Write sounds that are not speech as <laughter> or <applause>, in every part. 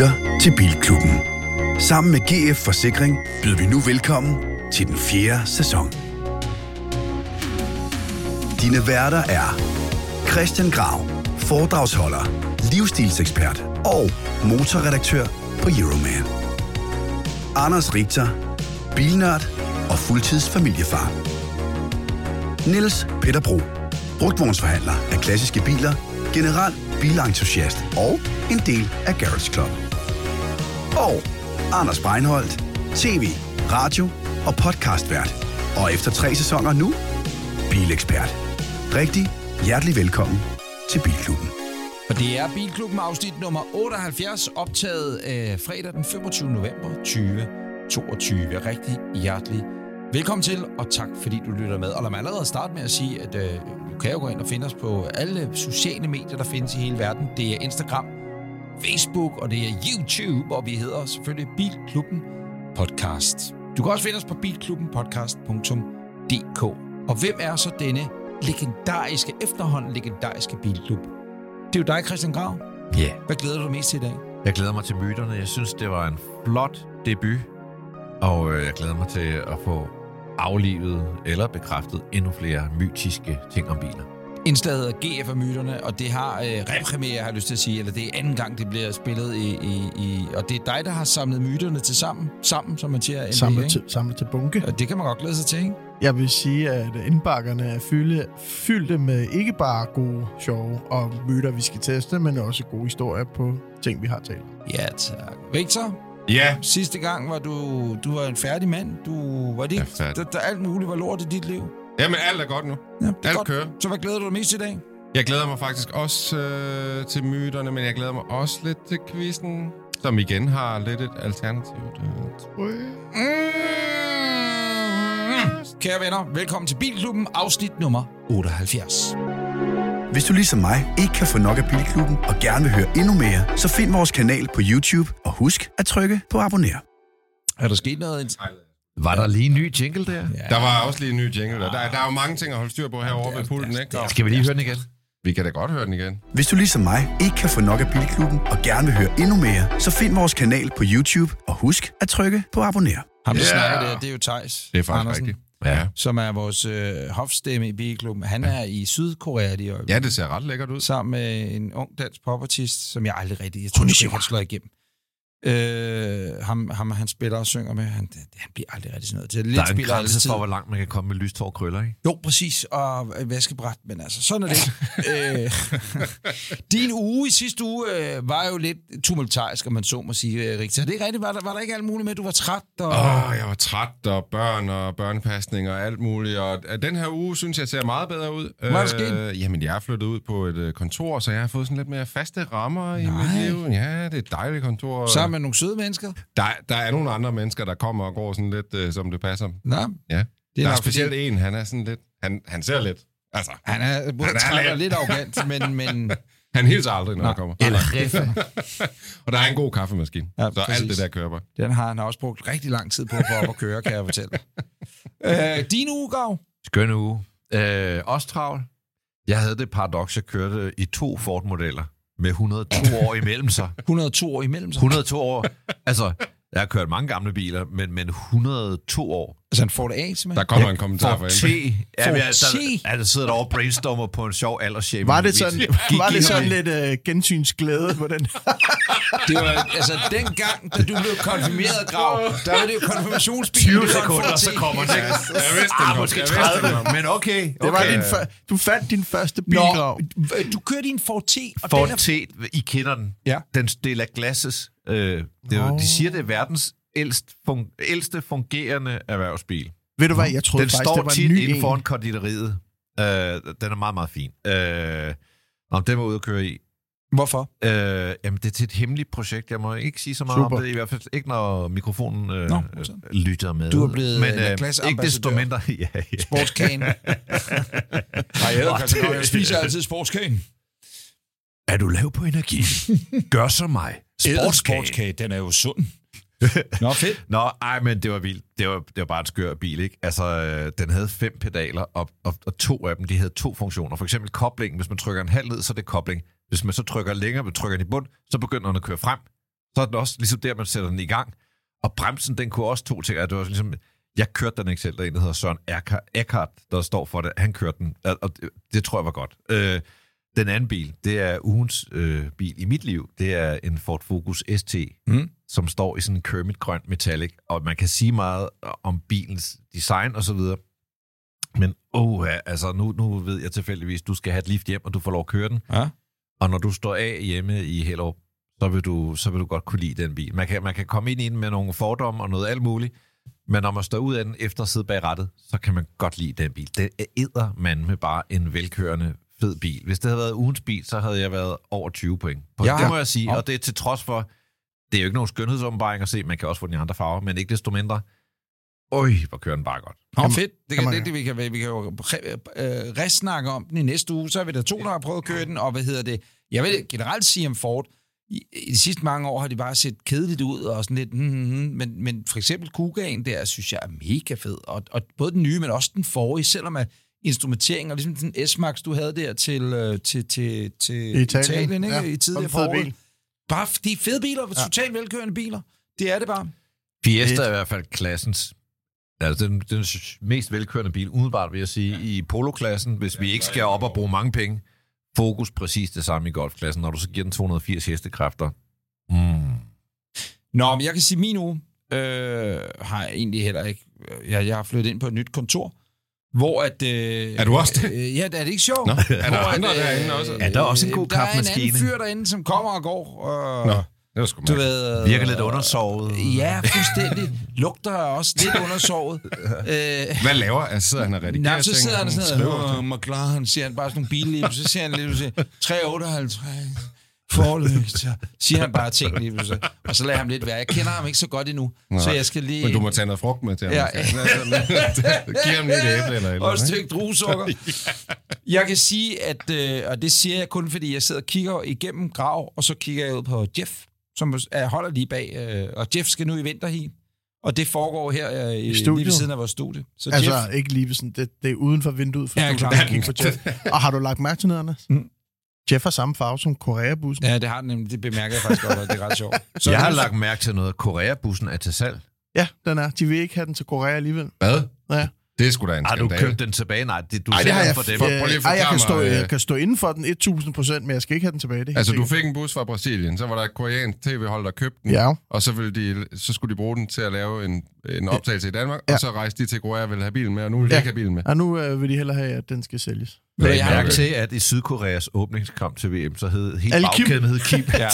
lytter til Bilklubben. Sammen med GF Forsikring byder vi nu velkommen til den fjerde sæson. Dine værter er Christian Grav, foredragsholder, livsstilsekspert og motorredaktør på Euroman. Anders Richter, bilnørd og fuldtidsfamiliefar. Niels Peter Bro, brugtvognsforhandler af klassiske biler, general bilentusiast og en del af Garage Club. Og Anders Breinholt, tv, radio og podcastvært. Og efter tre sæsoner nu, bilekspert. Rigtig hjertelig velkommen til Bilklubben. Og det er Bilklubben afsnit nummer 78, optaget øh, fredag den 25. november 2022. Rigtig hjertelig velkommen til, og tak fordi du lytter med. Og lad mig allerede starte med at sige, at øh, du kan jo gå ind og finde os på alle sociale medier, der findes i hele verden. Det er Instagram, Facebook og det er YouTube, og vi hedder selvfølgelig Bilklubben Podcast. Du kan også finde os på bilklubbenpodcast.dk. Og hvem er så denne legendariske, efterhånden legendariske bilklub? Det er jo dig, Christian Grav. Ja. Yeah. Hvad glæder du dig mest til i dag? Jeg glæder mig til myterne. Jeg synes, det var en flot debut. Og øh, jeg glæder mig til at få aflivet eller bekræftet endnu flere mytiske ting om biler. Indslaget hedder GF af myterne, og det har øh, repremiere, har jeg lyst til at sige, eller det er anden gang, det bliver spillet i, i, i... Og det er dig, der har samlet myterne til sammen, sammen som man siger. Samlet til, samlet til bunke. Og det kan man godt glæde sig til, ikke? Jeg vil sige, at indbakkerne er fylde, fyldte med ikke bare gode, sjove og myter, vi skal teste, men også gode historier på ting, vi har talt. Ja, tak. Victor, Ja, sidste gang var du, du var en færdig mand. Du var det er der, der, alt muligt var lort i dit liv. Jamen alt er godt nu. Ja, det er Alt godt. kører. Så hvad glæder du dig mest til i dag? Jeg glæder mig faktisk også øh, til myterne, men jeg glæder mig også lidt til quizzen, som igen har lidt et alternativt øh, tryk. Mm. Kære venner, velkommen til Bilklubben, afsnit nummer 78. Hvis du ligesom mig ikke kan få nok af Bilklubben og gerne vil høre endnu mere, så find vores kanal på YouTube og husk at trykke på abonner. Er der sket noget? Var der lige en ny jingle der? Ja. Der var også lige en ny jingle. Der, der, der er jo mange ting at holde styr på herovre ved pulten, ikke? Skal vi lige høre den igen? Vi kan da godt høre den igen. Hvis du ligesom mig ikke kan få nok af Bilklubben og gerne vil høre endnu mere, så find vores kanal på YouTube og husk at trykke på abonner. Ham, der Ja. snakker der, det er jo Thijs Det er faktisk Andersen, rigtigt. Ja. som er vores øh, hofstemme i Bilklubben. Han er i Sydkorea lige i øjeblikket. Ja, det ser ret lækkert ud. sammen med en ung dansk popartist, som jeg aldrig rigtig... Jeg tror ikke, han slår igennem. Øh, ham, ham, han spiller og synger med, han, det, han bliver aldrig rigtig sådan noget. Det er lidt Der er en grænse for, hvor langt man kan komme med lystår og krøller, ikke? Jo, præcis, og øh, vaskebræt, men altså, sådan er det. <laughs> øh, din uge i sidste uge øh, var jo lidt tumultarisk, om man så må sige, øh, Rigtig. Er det ikke rigtigt? Var der, var der ikke alt muligt med, du var træt? Og... Åh, oh, jeg var træt, og børn og børnepasning og alt muligt. Og øh, den her uge, synes jeg, ser meget bedre ud. Hvad er der sket? Jamen, jeg er flyttet ud på et øh, kontor, så jeg har fået sådan lidt mere faste rammer i Nej. mit liv. Ja, det er et dejligt kontor. Sammen med nogle søde mennesker? Der, der er nogle andre mennesker, der kommer og går sådan lidt, øh, som det passer. Nå, Ja. det Der er er nok specielt fordi, en, han er sådan lidt... Han, han ser lidt... Altså, han er både Han er lidt- lidt arrogant, <laughs> men... men han hilser aldrig, når Nå. han kommer. Eller riffe. <laughs> Og der er en god kaffemaskine. Ja, så præcis. alt det der kører bare. den har han også brugt rigtig lang tid på for op at køre, kan jeg fortælle øh, din uge, Gav? Skønne uge. Øh, også travl. Jeg havde det paradoks, jeg kørte i to Ford-modeller med 102 <laughs> år imellem sig. 102 år imellem sig. 102 år. Altså, jeg har kørt mange gamle biler, men, men 102 år. Altså en Ford A, simpelthen. Der kommer en kommentar fra T. Ja, men altså, T. altså, sidder der over og brainstormer på en sjov aldersshaming. Var det sådan, var det gik- sådan lidt uh, gensynsglæde på den? <laughs> Det var, altså, den gang, da du blev konfirmeret, Grav, der var det jo konfirmationsbil. 20 det var en sekunder, så kommer den. Jeg vidste, Ah, måske Jeg vidste, den 30, kom. men okay. Det var okay. din fa- du fandt din første Nå, bilgrav. du kørte i en Ford T, og Ford den er... T, I kender den. Ja. Den del af glasses. Øh, det er jo, Nå. de siger, det er verdens ældst fun- ældste fungerende erhvervsbil. Ved du hvad, jeg troede Den faktisk, står det var en tit ny inden en. foran konditoriet. Øh, den er meget, meget fin. Øh, om den var ude at køre i. Hvorfor? Øh, jamen, det er til et hemmeligt projekt. Jeg må ikke sige så meget Super. om det. I hvert fald ikke, når mikrofonen øh, Nå, øh, lytter med. Du er blevet Men øh, Classe ikke desto mindre... <laughs> ja, ja. Sportskagen. <laughs> Nej, jeg, Christian Grav, jeg spiser altid sportskagen. Er du lav på energi? <laughs> Gør som mig. Sportskage. Sportskage, den er jo sund. Nå, fedt. <laughs> Nå, ej, men det var vildt. Det var, det var bare en skør bil, ikke? Altså, øh, den havde fem pedaler, og, og, og to af dem, de havde to funktioner. For eksempel kobling. Hvis man trykker en halv ned, så er det kobling. Hvis man så trykker længere, men trykker den i bund, så begynder den at køre frem. så er den også ligesom der, man sætter den i gang. Og bremsen, den kunne også to ting. Det var ligesom, jeg kørte den ikke selv, der er en, der hedder Søren Eckhart- der står for det. Han kørte den, og det, det tror jeg var godt. Øh, den anden bil, det er ugens øh, bil i mit liv. Det er en Ford Focus ST, Mm. Som står i sådan en Kermit grøn metallic, og man kan sige meget om bilens design og så videre. Men oh, altså nu, nu ved jeg tilfældigvis, du skal have et lift hjem, og du får lov at køre den. Ja. Og når du står af hjemme i Hellerup, så vil du, så vil du godt kunne lide den bil. Man kan, man kan komme ind i den med nogle fordomme og noget alt muligt, men når man står ud af den efter at sidde bag rattet, så kan man godt lide den bil. Det æder man med bare en velkørende fed bil. Hvis det havde været ugens bil, så havde jeg været over 20 point. På, Ja. det må jeg sige, og det er til trods for, det er jo ikke nogen skønhedsombaring at se, man kan også få den i andre farver, men ikke desto mindre, øj, hvor kører den bare godt. Nå, Kan man- fedt. Det kan man- det, det, vi, kan, vi kan jo øh, restsnakke om den i næste uge. Så er vi der to, der har prøvet at køre den, og hvad hedder det? Jeg vil generelt sige om Ford, i, i de sidste mange år har de bare set kedeligt ud, og sådan lidt, mm, mm, men, men for eksempel Kugaen der, synes jeg er mega fed, og, og både den nye, men også den forrige, selvom at instrumenteringen, og ligesom den S-Max, du havde der til, øh, til, til, til I Italien, Italien ikke? ja. i tidligere Og Bare, de fede biler, ja. totalt velkørende biler. Det er det bare. Fiesta er i hvert fald klassens, altså den, den mest velkørende bil, umiddelbart vil jeg sige, i poloklassen, hvis vi ikke skal op og bruge mange penge. Fokus præcis det samme i golfklassen, når du så giver den 280 hestekræfter. Mm. Nå, men jeg kan sige, min uge øh, har jeg egentlig heller ikke. Jeg, jeg har flyttet ind på et nyt kontor, hvor at... Øh, Er du også det? Øh, <laughs> ja, det er det ikke sjovt. Nå, er der Hvor at, andre derinde også? Er der også en god der er en kaffemaskine? anden fyr derinde, som kommer og går. Og, Nå, det var sgu Du ved, øh, Virker lidt undersovet. Ja, fuldstændig. Lugter også lidt undersovet. <laughs> øh, Hvad laver han? Sidder han og redigerer Nej, så sidder han og sådan noget, McLaren, siger han bare sådan nogle billede, så siger han lidt, siger, 358, forlygter, siger han bare ting lige pludselig. Og så lader jeg ham lidt være. Jeg kender ham ikke så godt endnu, Nej. så jeg skal lige... Men du må tage noget frugt med til ham. Ja. <laughs> Giv ham lige et æble eller et og et eller stykke druesukker. <laughs> Jeg kan sige, at, øh, og det siger jeg kun, fordi jeg sidder og kigger igennem grav, og så kigger jeg ud på Jeff, som er, holder lige bag, øh, og Jeff skal nu i vinterhil. Og det foregår her øh, i, lige ved siden af vores studie. Så Altså, Jeff, ikke lige ved sådan, det, det er uden for vinduet for Ja, der kigger på Jeff. <laughs> Og har du lagt mærke til noget, Anders? Mm. Jeff har samme farve som Korea-bussen. ja, det har den nemlig, det bemærker jeg faktisk godt, og det er ret sjovt. Så <laughs> Jeg har lagt mærke til noget. Korea-bussen er til salg. Ja, den er. De vil ikke have den til Korea alligevel. Hvad? Ja. Det er sgu da en Har du skandale. købt den tilbage? Nej, det, du Ej, det har jeg for dem. for- prøv lige at ej, jeg kan, stå, jeg øh, kan stå inden for den 1000 procent, men jeg skal ikke have den tilbage. Det er helt Altså, du sikkert. fik en bus fra Brasilien, så var der et koreansk tv-hold, der købte den, Ja, og så, ville de, så skulle de bruge den til at lave en, en optagelse i Danmark, Ja. og så rejste de til Korea og ville have bilen med, og nu vil de Ja. ikke have bilen med. og nu øh, vil de hellere have, at den skal sælges. Lad jeg har- mærke til, at i Sydkoreas åbningskamp til VM, så hed hele Alle Kim. hed Kim. <laughs> Ja.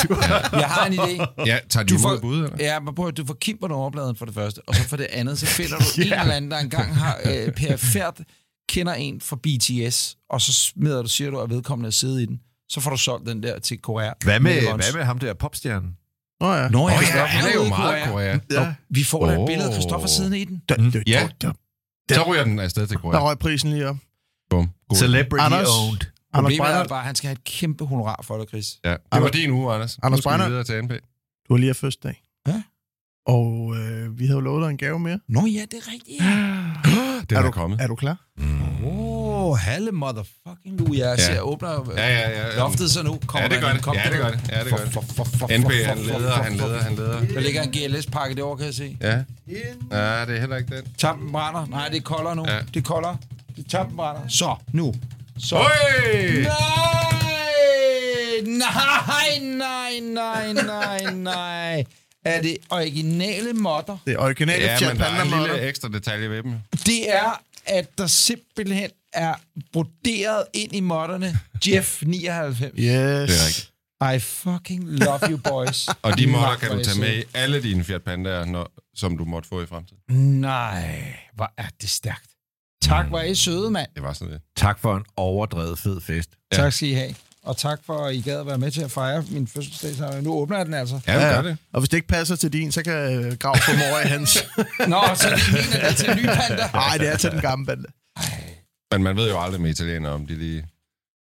Jeg har en idé. Ja, tager de Du får- bud, eller? Ja, men prøv du får Kim på nummerpladen for det første, og så for det andet, så finder du <laughs> en eller anden, der engang har øh, perifært kender en fra BTS, og så smider du, siger du, at vedkommende er siddet i den. Så får du solgt den der til Korea. Hvad med, hvad med ham der popstjernen? Nå ja. Nå, Åh ja, ja, Christoffer, han er jo meget Korea. ja. Vi får da et billede af Christoffer siddende i den. Der, der, Ja. der, Så ryger den afsted til der Korea. røg prisen lige op. Bum. God. Celebrity Anders. owned. Anders Problemet er Breinholt, bare, at han skal have et kæmpe honorar for det, Chris. Ja, det var din uge, Anders. Anders nu skal vi Breinholt. videre til NP. du har lige haft fødselsdag. Ja. Og øh, vi havde jo lovet dig en gave mere. Nå ja, det er rigtigt. Den er, er, du, kommet. er du klar? Åh, oh, halle motherfucking lu. Jeg ser, åbner Ja, ja, ja. ja. loftet så nu. Kommer Ja, det der gør det. Ja, det gør det. Ja, det gør det. For, for, for, NP, han leder, han leder, han leder. Der ligger en GLS-pakke derovre, kan jeg se. Ja. Ja, det er heller ikke den. Tampen brænder. Nej, det er koldere nu. Ja. Det er koldere. Det tampen brænder. Så, nu. Så. Nej! Nej, nej, nej, nej, nej. Er det originale modder? Det er originale Ja, men der er en lille ekstra detalje ved dem. Det er, at der simpelthen er broderet ind i modderne Jeff 99. Yes. Det er rigtigt. I fucking love you, boys. <laughs> Og de modder kan du tage med i alle dine Fiat Pandaer, når, som du måtte få i fremtiden. Nej, hvor er det stærkt. Tak, er I søde, mand. Det var sådan lidt. Tak for en overdrevet fed fest. Ja. Tak skal I have. Og tak for, at I gad at være med til at fejre min fødselsdag. Så nu åbner jeg den altså. Ja, ja, gør det. Og hvis det ikke passer til din, så kan øh, Grav få mig over i hans. <laughs> Nå, så det er at det er til en ny panda. <laughs> Nej, det er til den gamle bande. Men man ved jo aldrig med italienere, om de lige...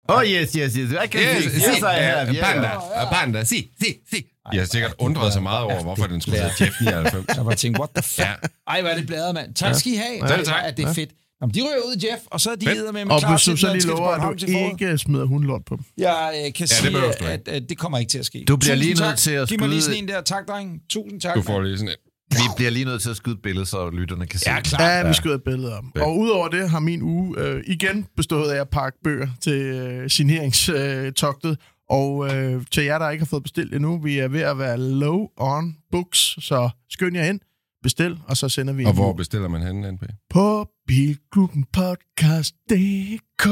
Oh yes, yes, yes. I can Yes, yes, yes, yes, I have. Panda, Yeah. panda, si, si, si. De har sikkert undret sig meget over, hvorfor den skulle hedde Jeff 99. Jeg bare tænkte, what the fuck? Ja. Ej, hvor er det bladret, mand. Tak skal I have. Selv tak. At det er fedt. Jamen, de ryger ud, Jeff, og så er de med med Og klar hvis du til, så lige lover, at du ikke smider hundelort på dem. Jeg øh, kan det sige, behøver du at, at det kommer ikke til at ske. Du bliver Tusind lige tak. nødt til at Giv mig lige skyde- sådan en der. Tak, dreng. Tusind tak. Du får lige sådan et. Vi bliver lige nødt til at skyde et billede, så lytterne kan se. Ja, det. klart. Ja, vi skyder et billede om. Og udover det har min uge øh, igen bestået af at pakke bøger til øh, signeringstogtet. Og øh, til jer, der ikke har fået bestilt endnu, vi er ved at være low on books, så skynd jer ind, bestil, og så sender vi Og en hvor bestiller man henne, NP? på bilklubbenpodcast.dk.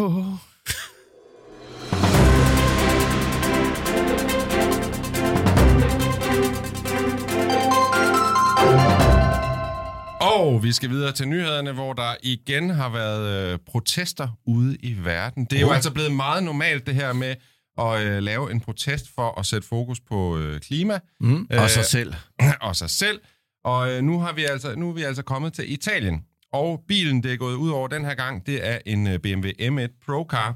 Og vi skal videre til nyhederne, hvor der igen har været øh, protester ude i verden. Det er jo Oh. altså blevet meget normalt det her med at øh, lave en protest for at sætte fokus på øh, klima Mm. Og sig selv. <clears throat> og sig selv. Og øh, nu, har vi altså, nu er vi altså kommet til Italien. Og bilen, det er gået ud over den her gang, det er en øh, BMW M1 Procar.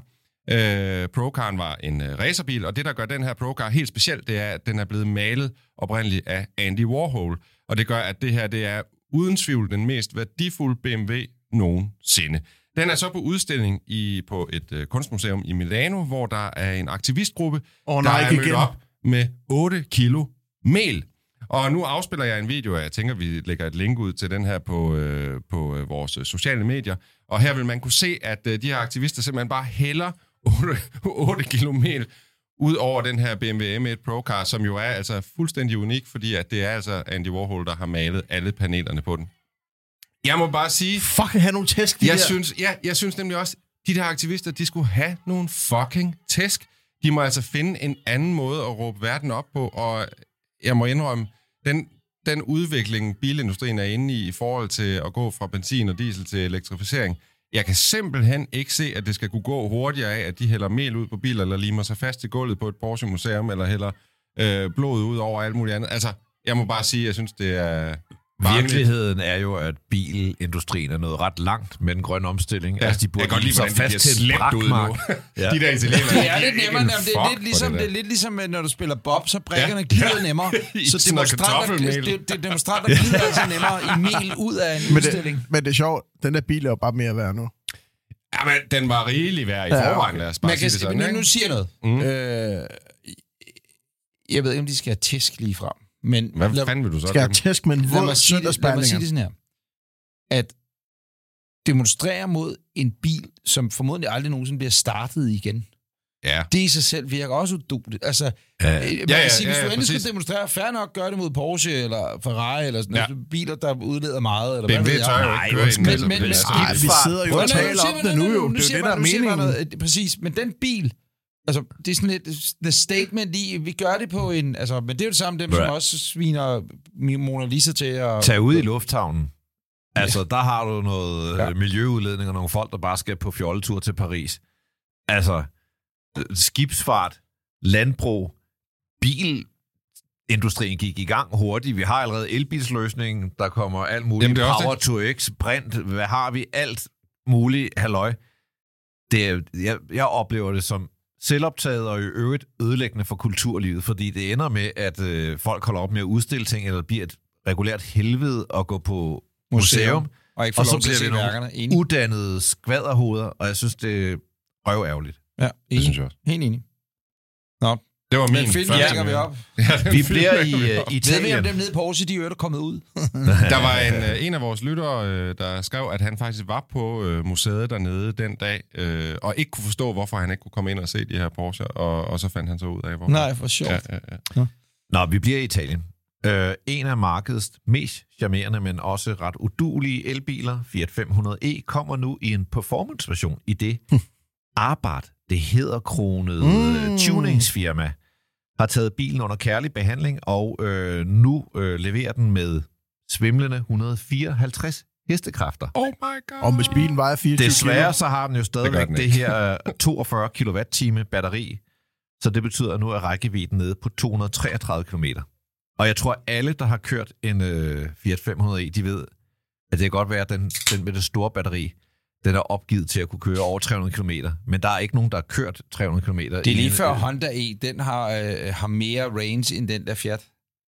Øh, Procaren var en øh, racerbil, og det, der gør den her Procar helt speciel, det er, at den er blevet malet oprindeligt af Andy Warhol. Og det gør, at det her det er uden tvivl den mest værdifulde BMW nogensinde. Den er så på udstilling i, på et øh, kunstmuseum i Milano, hvor der er en aktivistgruppe, der nej, er ikke mødt igen. op med 8 kilo mel. Og nu afspiller jeg en video, og jeg tænker, vi lægger et link ud til den her på, øh, på øh, vores øh, sociale medier. Og her vil man kunne se, at øh, de her aktivister simpelthen bare hælder 8, 8 kilo mel ud over den her BMW M1 Procar, som jo er altså fuldstændig unik, fordi at det er altså Andy Warhol, der har malet alle panelerne på den. Jeg må bare sige, Fuck, have nogle tæsk, de jeg der. synes, ja, jeg synes nemlig også, de der aktivister, de skulle have nogle fucking tæsk. De må altså finde en anden måde at råbe verden op på, og jeg må indrømme, den, den udvikling, bilindustrien er inde i, i forhold til at gå fra benzin og diesel til elektrificering, jeg kan simpelthen ikke se, at det skal kunne gå hurtigere af, at de hælder mel ud på biler, eller limer sig fast i gulvet på et Porsche-museum, eller hælder øh, blod ud over alt muligt andet. Altså, jeg må bare sige, at jeg synes, det er... Virkeligheden er jo, at bilindustrien er nået ret langt med den grønne omstilling. Ja, altså, de jeg burde kan godt lide, hvordan de fast bliver til en slæbt ud nu. Ja. <laughs> De der italienere, Det er lidt nemmere. Jamen, det, er lidt ligesom, det, det er lidt ligesom, når du spiller bob, så brækkerne Ja. glider Ja. nemmere. <laughs> Så demonstranter, det, det, demonstranter glider altså nemmere i mel ud af en Men udstilling. det, men det er sjovt, den der bil er jo bare mere værd nu. Ja, men den var rigelig værd i Ja, forvejen, okay. lad os bare Men jeg sige kan, det sådan, nu, ikke? nu siger jeg noget. Mm. Øh, jeg ved ikke, om de skal have tæsk lige frem. Men Hvad lad, fanden vil du så? Skal jeg tæsk med en lad, våd mig sige det, lad mig sige det sådan her. At demonstrere mod en bil, som formodentlig aldrig nogensinde bliver startet igen, Ja. det i sig selv virker også uduligt. Altså, Ja. ja, ja, ja, sige, ja, hvis du endelig præcis. skulle demonstrere, fair nok, gør det mod Porsche eller Ferrari eller sådan Ja. ja. biler, der udleder meget. Eller BMW hvad tør jo Nej, ikke køre i den. men- altså, men- det er men- skibsfart. Ej, vi sidder jo og taler om det nu jo. Det er det, der er meningen. noget, øh, Præcis, men den bil, altså, det er sådan lidt the statement i, vi gør det på en, altså, men det er jo det samme dem, som Ja. også sviner Mona Lisa til at... Tag ud i lufthavnen. Altså, der har du noget Ja. ja. miljøudledning og nogle folk, der bare skal på fjolletur til Paris. Altså, øh, skibsfart, landbrug, bilindustrien gik i gang hurtigt. Vi har allerede elbilsløsningen, der kommer alt muligt. Jamen, det er også Power to X, brint, hvad har vi? Alt muligt halløj. Det jeg, jeg oplever det som selvoptaget og i øvrigt ødelæggende for kulturlivet, fordi det ender med, at øh, folk holder op med at udstille ting, eller det bliver et regulært helvede at gå på museum, og ikke og så bliver vi nogle. Enig. uddannede skvaderhoveder, og jeg synes, det er røværgerligt. Ja, Det enig. synes jeg også. Helt enig. Det var min Men film første lægger vi op. <laughs> Ja, <laughs> Vi bliver i uh, op. Ved vi, Italien. om dem nede i Porsche, de er jo kommet ud? Der var en, øh, en af vores lyttere, øh, der skrev, at han faktisk var på øh, museet dernede den dag, øh, og ikke kunne forstå, hvorfor han ikke kunne komme ind og se de her Porsche, og, og så fandt han så ud af, hvorfor. Nej, for sjovt. Ja, ja, ja. Nå, vi bliver i Italien. Uh, en af markedets mest charmerende, men også ret udulige elbiler, Fiat 500e, kommer nu i en performance-version i det <laughs> Abarth, det hedderkronede Mm. mm. tuningsfirma, har taget bilen under kærlig behandling, og øh, nu øh, leverer den med svimlende 154 hestekræfter. Oh my god. Og hvis bilen vejer 24 Desværre kilo, så har den jo stadigvæk det, det her øh, 42 kWh batteri, så det betyder, at nu er rækkevidden nede på 233 km. Og jeg tror, alle, der har kørt en øh, Fiat 500e, de ved, at det kan godt være, at den, den med det store batteri, den er opgivet til at kunne køre over 300 km. Men der er ikke nogen, der har kørt 300 km. Det er lige før Honda E, den har, øh, har mere range end den der Fiat.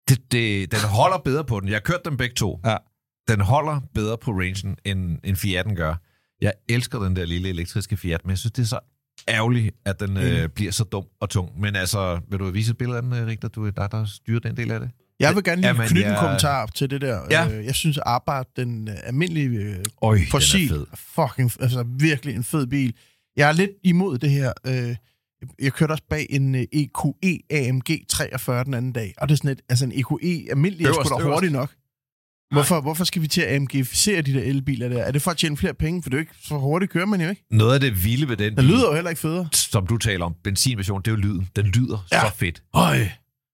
Det, det, den holder bedre på den. Jeg har kørt dem begge to. Ja. Den holder bedre på rangen, end, end Fiat'en gør. Jeg elsker den der lille elektriske Fiat, men jeg synes, det er så ærgerligt, at den øh, bliver så dum og tung. Men altså, vil du vise et billede af den, Rigtig? Du er dig, der styrer den del af det. Jeg vil gerne lige Jamen, knytte en jeg- kommentar til det der. Ja. Øh, Jeg synes, at Abarth, den øh, almindelige øh, Øj, fossil, den er fed. fucking, altså virkelig en fed bil. Jeg er lidt imod det her. Jeg kørte også bag en EQE AMG 43 den anden dag, og det er sådan et, altså en EQE almindelig er sgu da hurtigt nok. Hvorfor, hvorfor skal vi til at AMGificere de der elbiler der? Er det for at tjene flere penge? For det er jo ikke så hurtigt kører man jo ikke. Noget af det vilde ved den Den lyder jo heller ikke federe. som du taler om, benzinversion, det er jo lyden. Den lyder Ja. så fedt. Øj.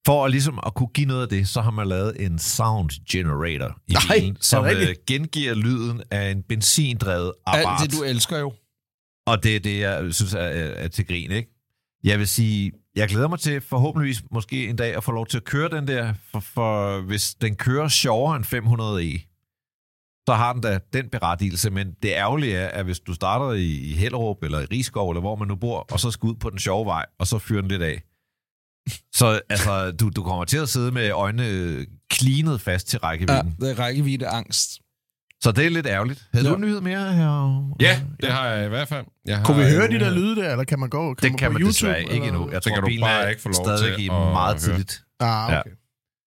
For at, ligesom at kunne give noget af det, så har man lavet en sound generator i Nej, bilen, som øh, gengiver lyden af en benzindrevet Alt apparat. det, du elsker jo. Og det er det, jeg synes er, er, er til grin, ikke? Jeg vil sige, jeg glæder mig til forhåbentligvis måske en dag at få lov til at køre den der, for, for hvis den kører sjovere end 500e, så har den da den berettigelse, men det ærgerlige er, at hvis du starter i, i Hellerup eller i Rigskov, eller hvor man nu bor, og så skal ud på den sjove vej, og så fyrer den lidt af, så altså, du, du kommer til at sidde med øjnene klinet fast til Ja, rækkevidden. det er rækkevidde angst. Så det er lidt ærgerligt. Havde Ja. du en nyhed mere her? Ja, det har jeg i hvert fald. Jeg Kunne vi har høre en de der lyde der, eller kan man gå kan Det man kan på man YouTube, desværre ikke endnu. Jeg Det tror, kan du bilen bare er ikke få lov stadig til i at meget høre. tidligt. Ah, Ja. okay.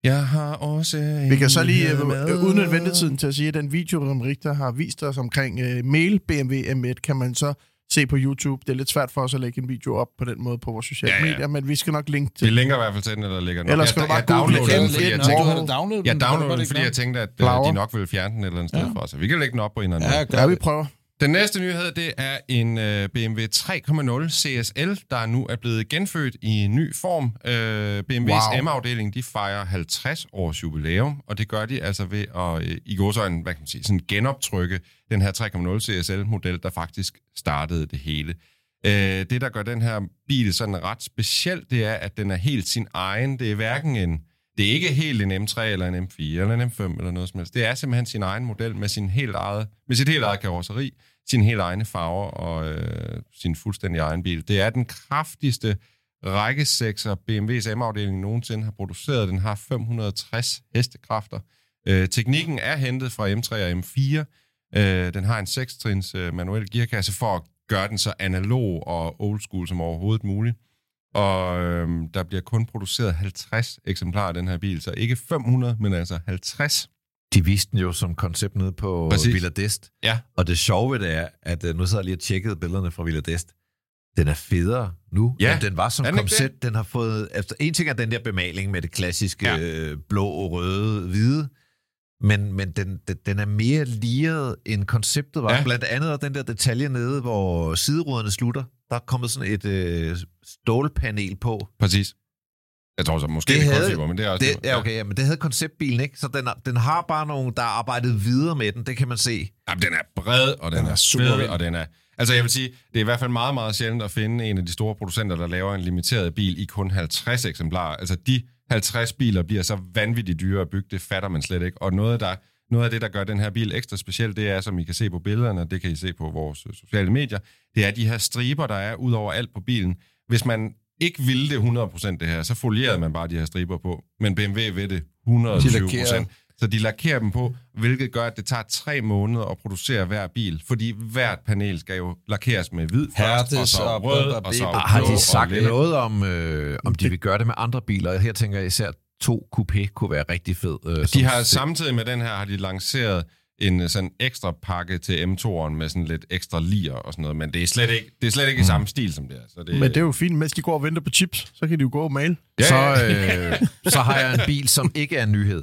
Jeg har også Vi kan så lige, øh, med. uden at ventetiden til at sige, at den video, som Richter har vist os omkring øh, mail BMW M1, kan man så se på YouTube. Det er lidt svært for os at lægge en video op på den måde på vores sociale Ja, ja. medier, men vi skal nok linke Vi til. linker i hvert fald til den, eller ligger den. Ellers skal jeg, du bare downloadede den, M1 fordi jeg tænkte, du har downloadet jeg den, downloadede den, fordi jeg tænkte, at øh, de nok ville fjerne den et eller andet sted Ja. fra. Så vi kan lægge den op på en eller anden Ja, Ja, vi prøver. Den næste nyhed, det er en øh, BMW 3.0 CSL, der nu er blevet genfødt i en ny form. Øh, BMW's Wow. M-afdeling, de fejrer 50 års jubilæum, og det gør de altså ved at, øh, i godsøjne, hvad kan man sige, sådan genoptrykke den her 3.0 CSL-model, der faktisk startede det hele. Øh, det, der gør den her bil sådan ret speciel, det er, at den er helt sin egen. Det er hverken en det er ikke helt en M3 eller en M4 eller en M5 eller noget som helst. Det er simpelthen sin egen model med, sin helt eget, med sit helt eget karosseri, sin helt egne farver og øh, sin fuldstændig egen bil. Det er den kraftigste rækkesekser BMW's M-afdeling nogensinde har produceret. Den har 560 hestekræfter. Øh, teknikken er hentet fra M3 og M4. Øh, den har en 6-trins øh, manuel gearkasse for at gøre den så analog og old school som overhovedet muligt. Og øh, der bliver kun produceret 50 eksemplarer af den her bil, så ikke 500, men altså 50. De viste den jo som koncept nede på Præcis. Villa d'Est. Ja. Og det sjove ved det er, at øh, nu sidder jeg lige og tjekket billederne fra Villa d'Est. Den er federe nu, Ja. end den var som koncept. Den har fået... Altså, en ting er den der bemaling med det klassiske Ja. ja. blå, røde, hvide. Men, men den, den, den er mere liret, end konceptet var. Ja. Blandt andet er den der detalje nede, hvor sideruderne slutter. Der er kommet sådan et øh, stålpanel på. Præcis. Jeg tror så måske Det det, havde- men det er også... Det, ja, okay, ja, men det havde konceptbilen, ikke? Så den, har- den har bare nogen, der har arbejdet videre med den. Det kan man se. Jamen, den er bred, og den, Den er, er super fed, og den er... Altså, jeg vil sige, det er i hvert fald meget, meget sjældent at finde en af de store producenter, der laver en limiteret bil i kun 50 eksemplarer. Altså, de 50 biler bliver så vanvittigt dyre at bygge, det fatter man slet ikke. Og noget, der, noget af det, der gør den her bil ekstra speciel, det er, som I kan se på billederne, og det kan I se på vores øh, sociale medier, det er de her striber, der er ud over alt på bilen. Hvis man ikke ville det 100% det her, så folierede man bare de her striber på. Men BMW vil det 120%. Så de lakerer dem på, hvilket gør, at det tager tre måneder at producere hver bil, fordi hvert panel skal jo lakeres med hvid først, og så og rød, og så blå. Har de sagt noget om, øh, om de vil gøre det med andre biler? Her tænker jeg især to coupé kunne være rigtig fed. Øh, De har samtidig med den her, har de lanceret en øh, sådan ekstra pakke til M2'eren med sådan lidt ekstra lier og sådan noget, men det er slet ikke, det er slet ikke i samme stil som det er. Så det, Men det er jo fint, mens de går og venter på chips, så kan de jo gå og male. ja, så, øh, <laughs> så har jeg en bil, som ikke er en nyhed.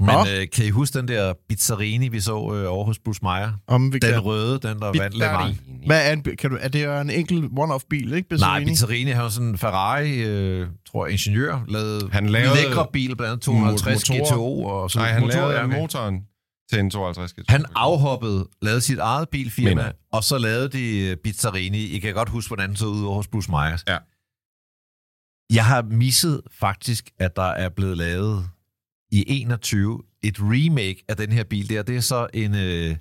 Men øh, kan I huske den der Bizzarini, vi så øh, over hos Bruce Meyer? Om vi Den kan. røde, den der vandt Le Mans. Hvad er, en, kan du, er det jo en enkelt one-off-bil, ikke? Nej, Bizzarini? Bizzarini har jo sådan en Ferrari, øh, tror jeg, ingeniør, lavet Han lavede lækre bil, blandt andet 250 motorer. GTO og så Nej, han motorer, lavede ja, okay. motoren til en 52 GT. Han afhoppede, lavede sit eget Mener bilfirma, jeg. og så lavede de øh, Bizzarini. I kan godt huske, hvordan den så ud over hos Bruce Myers. Ja. Jeg har misset faktisk, at der er blevet lavet i 21 et remake af den her bil der. Det er så en øh,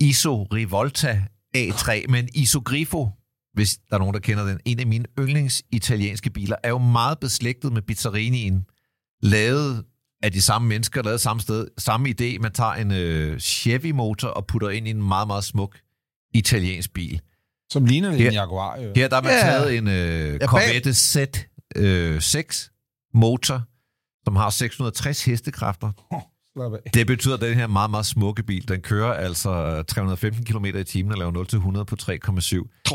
Iso Rivolta A3, men Iso Grifo, hvis der er nogen, der kender den. En af mine yndlings italienske biler er jo meget beslægtet med Bizzarinien. Lavet af de samme mennesker, lavet samme sted, samme idé. Man tager en øh, Chevy-motor og putter ind i en meget, meget smuk italiensk bil. Som ligner Her- en Jaguar, jo. Her der har man Ja. taget en øh, Corvette Z6 motor, som har 660 hestekræfter. Det betyder, at den her meget, meget smukke bil, den kører altså 315 km i timen og laver 0-100 på 3,7.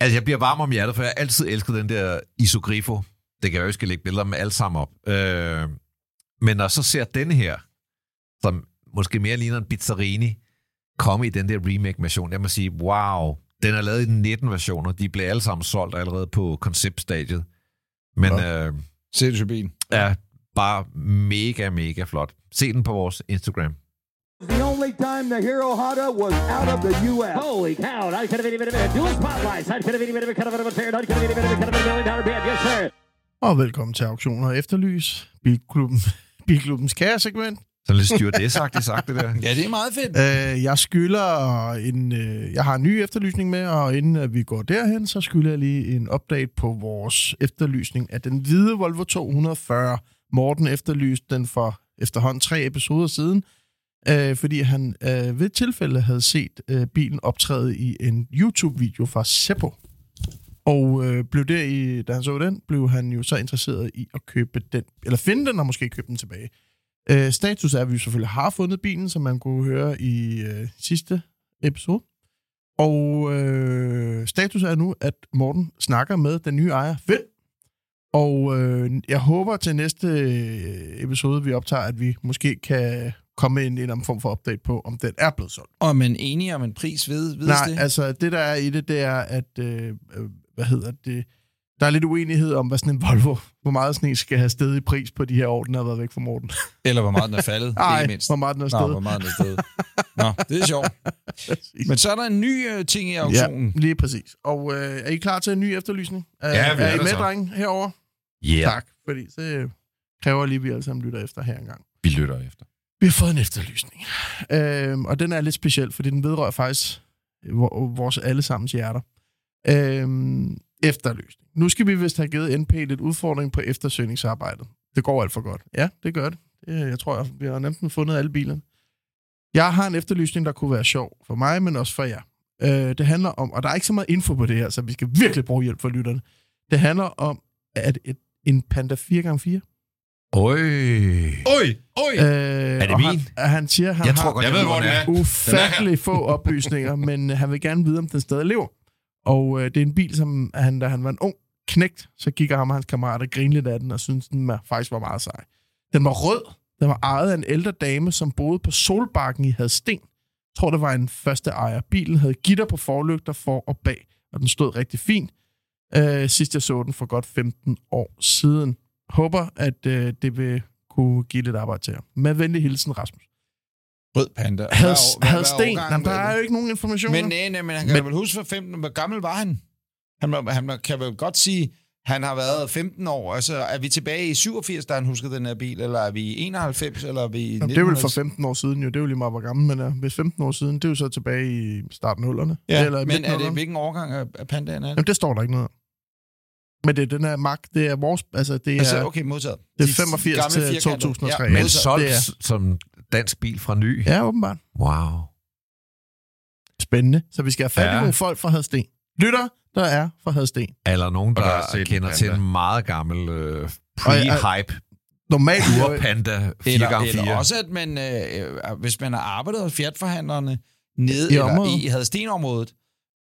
Altså, jeg bliver varm om hjertet, for jeg har altid elsket den der Isogrifo. Det kan jeg jo ikke skal lægge billeder med alt sammen op. Øh, men når jeg så ser den her, som måske mere ligner en Bizzarini, komme i den der remake-version, jeg må sige, wow, den er lavet i 19 versioner. De blev alle sammen solgt allerede på konceptstadiet. Men øh, Ser du til bilen? er bare mega, mega flot. Se den på vores Instagram. The only time the Hero Honda was out of the U.S. Holy cow! I could have been a dual spotlights. I could have been a cut of a tear. I could have been a cut of a million dollar bid. Yes, sir. Og velkommen til Auktioner og Efterlys, Bilklubben, <laughs> Bilklubbens kæresegment. Sådan lidt stewardessagtigt sagt, det der. <laughs> Ja, det er meget fedt. Øh, jeg skylder en, øh, jeg har en ny efterlysning med, og inden at vi går derhen, så skylder jeg lige en update på vores efterlysning af den hvide Volvo 240. Morten efterlyste den for efterhånden tre episoder siden, øh, fordi han øh, ved tilfælde havde set øh, bilen optræde i en YouTube-video fra Seppo. Og øh, blev der i, da han så den, blev han jo så interesseret i at købe den, eller finde den og måske købe den tilbage. Øh, status er, at vi selvfølgelig har fundet bilen, som man kunne høre i øh, sidste episode. Og øh, status er nu, at Morten snakker med den nye ejer, Finn. Og øh, jeg håber til næste øh, episode, vi optager, at vi måske kan komme med en, en eller anden form for update på, om den er blevet solgt. Og man enige om en pris ved, ved Nej, det? altså det der er i det, det er, at, øh, øh, hvad hedder det, der er lidt uenighed om, hvad sådan en Volvo, hvor meget sådan en skal have sted i pris på de her år, den har været væk fra Morten. Eller hvor meget den er faldet, Nej, ikke mindst. hvor meget den er Nå, sted. hvor meget den er stedet. Nå, det er sjovt. Men så er der en ny øh, ting i auktionen. Ja, lige præcis. Og øh, er I klar til en ny efterlysning? Er, Ja, vi er er I med, så. drenge, herovre? Yeah. Tak, fordi så øh, kræver lige, at vi alle sammen lytter efter her engang. Vi lytter efter. Vi har fået en efterlysning. Øhm, og den er lidt speciel, fordi den vedrører faktisk vores allesammens hjerter. Øhm, efterlysning. Nu skal vi vist have givet NP lidt udfordring på eftersøgningsarbejdet. Det går alt for godt. Ja, det gør det. det jeg tror, vi har nemt fundet alle bilerne. Jeg har en efterlysning, der kunne være sjov for mig, men også for jer. Øh, det handler om, og der er ikke så meget info på det her, så vi skal virkelig bruge hjælp for lytterne. Det handler om, at et, en Panda 4x4 Øj. Oj, oj! Øh, er det min? Han, han siger, han Jeg har tror godt, jeg ved, hvor den er. ufattelig få oplysninger, <laughs> men han vil gerne vide, om den stadig lever. Og øh, det er en bil, som han, da han var en ung knægt, så gik ham og hans kammerater grine lidt af den, og syntes, den var, faktisk var meget sej. Den var rød. Den var ejet af en ældre dame, som boede på Solbakken i Hadsten. Jeg tror, det var en første ejer. Bilen havde gitter på forlygter for og bag, og den stod rigtig fint. Øh, sidst jeg så den for godt 15 år siden. Håber, at øh, det vil kunne give lidt arbejde til jer. Med venlig hilsen, Rasmus. Rød panda. Had, Hvad- havde hvad sten. Jamen, der er jo ikke nogen information. Men nej, nej, men han kan Men- vel huske for 15, hvor gammel var han? Han, han kan vel godt sige, han har været 15 år. Altså, er vi tilbage i 87, da han huskede den her bil, eller er vi i 91, eller er vi i Jamen, det er vel 1900? for 15 år siden jo. Det er jo lige meget, hvor gammel man er. Hvis 15 år siden, det er jo så tilbage i starten af. Ja, Eller men er det, hvilken årgang af pandaen er det? Jamen, det står der ikke noget. Men det er den her magt, det er vores... Altså, det er, Altså, okay, modtaget. det er De 85 gamle til firkantede. 2003. Ja, Men solgt som dansk bil fra ny. ja, åbenbart. Wow. Spændende. Så vi skal have fat i Ja. nogle folk fra Hadsten. Lytter, der er fra Hadsten. Eller nogen, Og der der, er kender en til en meget gammel øh, pre-hype Normalt... urpanda Eller, 4x4. eller også, at man, øh, øh, hvis man har arbejdet hos Fiat-forhandlerne nede I eller området. i Hadestenområdet,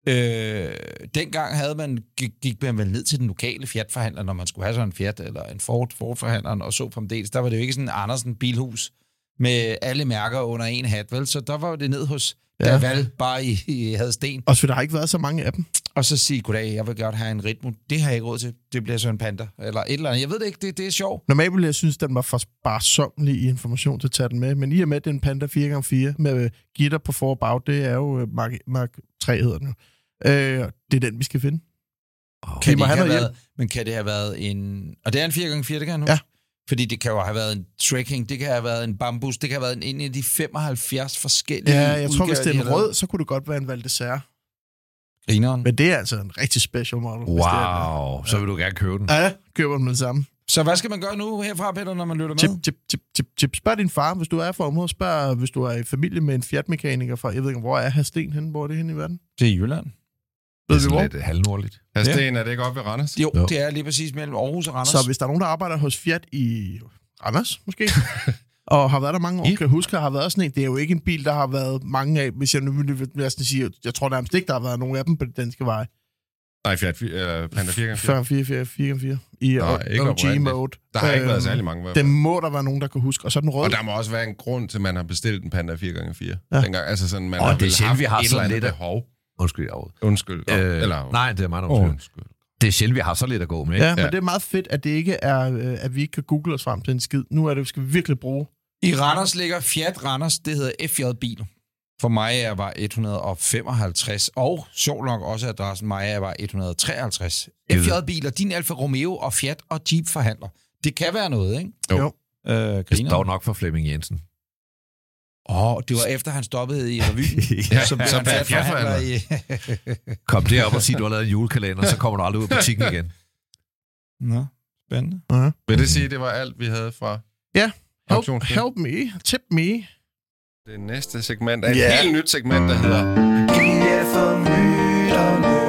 øh, dengang havde man, gik, gik man vel ned til den lokale Fiat-forhandler, når man skulle have sådan en Fiat eller en Ford, Ford-forhandleren, og så fremdeles. Der var det jo ikke sådan en Andersen bilhus med alle mærker under en hat, vel? Så der var det ned hos Ja. ja. Daval, bare i, i Hadesten. Også fordi der har ikke været så mange af dem. Og så sige, goddag, jeg vil godt have en ritmo. Det har jeg ikke råd til. Det bliver så en panda. Eller et eller andet. Jeg ved det ikke, det, det er sjovt. Normalt ville jeg synes, den var for sparsomlig i information til at tage den med. Men i og med, at det er en Panda 4x4 med øh, gitter på for og bag, det er jo øh, Mark, Mark 3 hedder den jo. Øh, det er den, vi skal finde. Kan Vi må det have været, men kan det have været en... Og det er en 4x4, det kan nu? Ja. Fordi det kan jo have været en trekking, det kan have været en bambus, det kan have været en, en af de 75 forskellige Ja, jeg tror, hvis det er en rød, så kunne det godt være en Valdesær. Grineren. Men det er altså en rigtig special model. det er Wow, så vil du gerne købe den. Ja, køber den med det samme. Så hvad skal man gøre nu herfra, Peter, når man lytter Tip, med? tip, tip, tip, tip. Spørg din far, hvis du er fra området. Spørg, hvis du er i familie med en Fiat-mekaniker fra, jeg ved ikke, hvor er Hasten henne? Hvor er det henne i verden? Det er i Jylland. Ved Det er lidt halvnordligt. Hasten, er det ikke oppe ved Randers? Jo, Jo. det er lige præcis mellem Aarhus og Randers. Så hvis der er nogen, der arbejder hos Fiat i Randers, måske, <laughs> og har været der mange år, I- kan huske, har været sådan en, det er jo ikke en bil, der har været mange af, hvis jeg nu vil jeg sådan sige, jeg tror nærmest ikke, der har været nogen af dem på det danske vej. Nej, Fiat, uh, Panda 4x4. 4 4 4 4 4 i Nej, ikke. OG-mode. Der har ikke været Øhm, særlig mange. Det må der være nogen, der kan huske. Og så den røde. Og der må også være en grund til, at man har bestilt en Panda 4x4. Ja. Ja. Dengang, altså sådan, man Og har det er sjældent, vi har et sådan lidt af- behov. Undskyld, jeg. Undskyld. Øh, eller, nej, det er mig, der undskyld. undskyld. Det er sjældent, vi har så lidt at gå med. Ikke? Ja, men Ja. det er meget fedt, at det ikke er, øh, at vi ikke kan google os frem til en skid. Nu er det, skal vi virkelig bruge. I Randers ligger Fiat Randers, det hedder FJ Bil. For Maja var 155, og sjov nok også adressen Maja var 153. FJ Biler, din Alfa Romeo og Fiat og Jeep forhandler. Det kan være noget, ikke? Jo. Jo. Øh, Det står nok for Flemming Jensen. Åh, oh, det var efter, han stoppede i revyen. Ja, som så han Fiat forhandler i... Kom derop og sig, du har lavet en julekalender, så kommer du aldrig ud af butikken igen. Nå, spændende. Vil det sige, at det var alt, vi havde fra Help, Auktionsspil? help me, tip me. det næste segment? Er et Ja. helt nyt segment, der hedder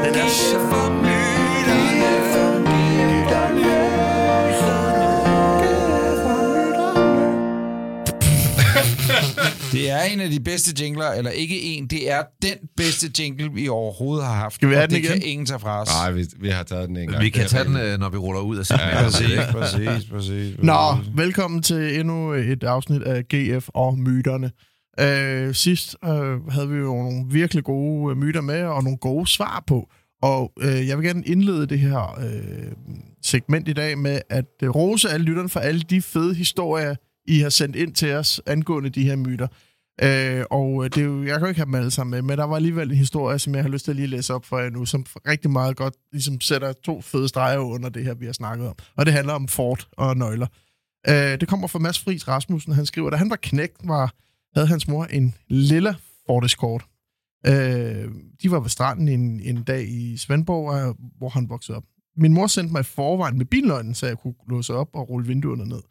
Den er så Det er en af de bedste jingler, eller ikke en, det er den bedste jingle, vi overhovedet har haft. Skal vi have den det igen? kan ingen tage fra os. Nej, vi, vi har taget den en gang. Vi kan tage den, øh, når vi ruller ud af Ja, segmentet. præcis, præcis, præcis. Nå, velkommen til endnu et afsnit af GF og myterne. Øh, sidst øh, havde vi jo nogle virkelig gode øh, myter med, og nogle gode svar på. Og øh, jeg vil gerne indlede det her øh, segment i dag med at øh, rose alle lytterne for alle de fede historier, I har sendt ind til os angående de her myter. Øh, og øh, det er jo, jeg kan jo ikke have dem alle sammen med, men der var alligevel en historie, som jeg har lyst til at lige læse op for jer nu, som rigtig meget godt ligesom sætter to fede streger under det her, vi har snakket om. Og det handler om Ford og nøgler. Øh, det kommer fra Mads Friis Rasmussen. Han skriver, da han var knægt, var, havde hans mor en lille Ford Escort. Øh, de var ved stranden en, en dag i Svendborg, øh, hvor han voksede op. Min mor sendte mig i forvejen med billøgnen, så jeg kunne låse op og rulle vinduerne ned.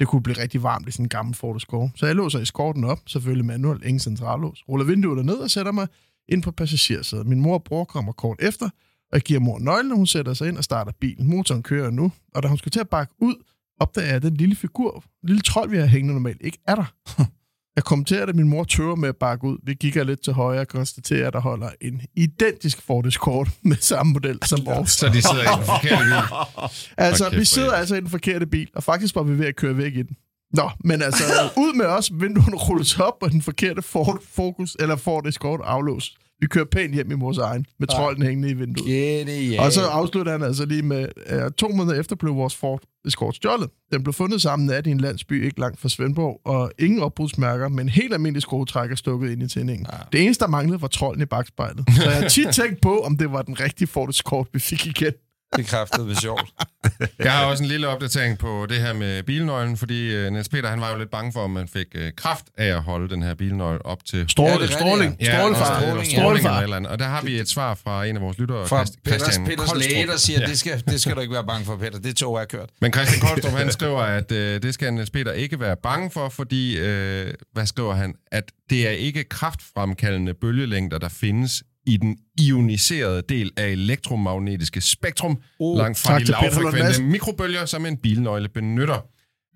Det kunne blive rigtig varmt i sådan en gammel Ford Escort. Så jeg låser eskorten op, selvfølgelig manuelt, ingen centrallås. Ruller vinduet ned og sætter mig ind på passagersædet. Min mor og bror kommer kort efter, og jeg giver mor nøglen, hun sætter sig ind og starter bilen. Motoren kører nu, og da hun skal til at bakke ud, opdager jeg, at den lille figur, lille trold, vi har hængende normalt, ikke er der. <laughs> Jeg kommenterer, at min mor tøver med at bakke ud. Vi kigger lidt til højre og konstaterer, at der holder en identisk Ford Escort <laughs> med samme model som vores. Så de sidder i den <laughs> forkerte bil. Altså, kæft, vi sidder altså i den forkerte bil, og faktisk var vi ved at køre væk i den. Nå, men altså, <laughs> ud med os, vinduerne rulles op, og den forkerte Ford Focus, eller Ford Escort aflås. Vi kører pænt hjem i mors egen, med trolden hængende i vinduet. Genial. Og så afslutter han altså lige med, at to måneder efter blev vores Ford Escort stjålet. Den blev fundet sammen nat i en landsby ikke langt fra Svendborg, og ingen opbrudsmærker, men helt almindelig skruetrækker stukket ind i tændingen. Ja. Det eneste, der manglede, var trolden i bagspejlet. Så jeg har tit tænkt på, om det var den rigtige Ford Escort, vi fik igen. Det kræftede ved sjovt. <laughs> Jeg har også en lille opdatering på det her med bilnøglen, fordi uh, Niels Peter han var jo lidt bange for, om man fik uh, kraft af at holde den her bilnøgle op til... Strål, Ja, stråling, ja. strålefar, Ja, stråling, ja. strålefar. eller andet. Og der har vi et svar fra en af vores lyttere, Fra Christian Peters Koldstrup. læge, der siger, at det skal, det skal du ikke være bange for, Peter. Det tog er kørt. Men Christian Koldstrup, han <laughs> skriver, at øh, det skal Niels Peter ikke være bange for, fordi, øh, hvad skriver han? At det er ikke kraftfremkaldende bølgelængder, der findes i den ioniserede del af elektromagnetiske spektrum, Oh, langt fra de lavfrekvente mikrobølger, som en bilnøgle benytter.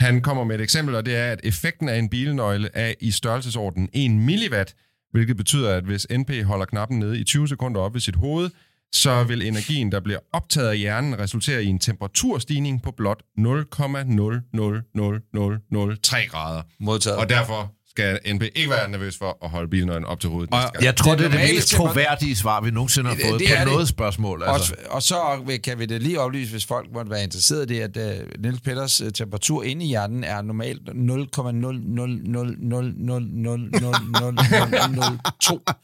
Han kommer med et eksempel, og det er, at effekten af en bilnøgle er i størrelsesorden 1 milliwatt, hvilket betyder, at hvis NP holder knappen nede i 20 sekunder op ved sit hoved, så vil energien, der bliver optaget af hjernen, resultere i en temperaturstigning på blot 0,00003 grader. Modtaget. Og derfor skal NP ikke være nervøs for at holde bilnøglen op til hovedet. næste gang. Jeg tror, Den det er det mest troværdige svar, vi nogensinde har Det- fået det på er det. noget spørgsmål. Altså. Og, og så kan vi det lige oplyse, hvis folk måtte være interesseret i, at uh, Niels Petters uh, temperatur inde i hjernen er normalt 0,00000000002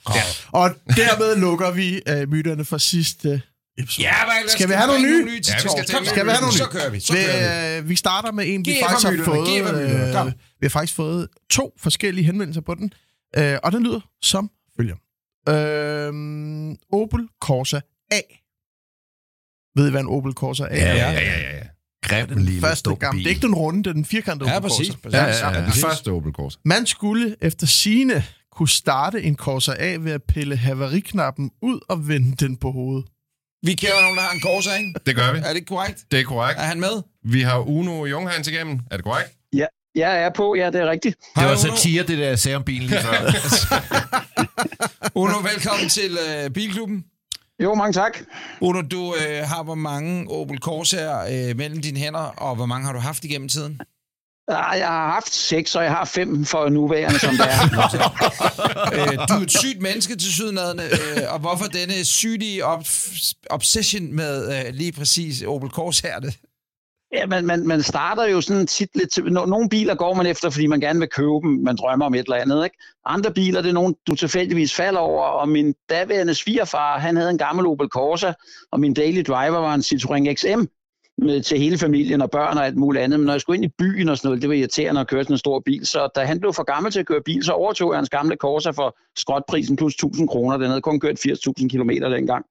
grader. Og dermed lukker vi uh, myterne for sidste episode. Ja, men Skal vi have nogle nye? nye til Ja, vi skal Kom, vi have nogle Så nye? kører vi. Så kører vi. Vi, øh, vi starter med en, vi Giv faktisk har fået. Øh, vi har faktisk fået to forskellige henvendelser på den, øh, og den lyder som følger. Øh, Opel Corsa A. Ved I, hvad en Opel Corsa A er? Ja, ja, ja, ja. ja. grim Den lille første gang. Det er ikke den runde, det er den firkantede Ja, Opel. Corsa. præcis. Ja, ja, ja. Den første Opel Corsa. Man skulle efter sine kunne starte en Corsa af ved at pille haveriknappen ud og vende den på hovedet. Vi kender nogen, der har en Corsa, ikke? Det gør vi. Er det korrekt? Det er korrekt. Er han med? Vi har Uno Junghans igennem. Er det korrekt? Jeg er på, ja, det er rigtigt. Det var Hej, satire, det der jeg sagde om bilen lige før. <laughs> Uno, velkommen til øh, Bilklubben. Jo, mange tak. Uno, du øh, har hvor mange Opel Corsa'er øh, mellem dine hænder, og hvor mange har du haft igennem tiden? Ah, Jeg har haft seks, og jeg har fem for nuværende, som det er. <laughs> øh, du er et sygt menneske til sydnadende, øh, og hvorfor denne sygelige obsession med øh, lige præcis Opel Corsa'erne? Ja, man, man, man starter jo sådan tit lidt... Nogle biler går man efter, fordi man gerne vil købe dem. Man drømmer om et eller andet, ikke? Andre biler, det er nogen, du tilfældigvis falder over. Og min daværende svigerfar, han havde en gammel Opel Corsa, og min daily driver var en Citroën XM med, til hele familien og børn og alt muligt andet. Men når jeg skulle ind i byen og sådan noget, det var irriterende at køre sådan en stor bil. Så da han blev for gammel til at køre bil, så overtog jeg hans gamle Corsa for skrotprisen plus 1000 kroner. Den havde kun kørt 80.000 km dengang.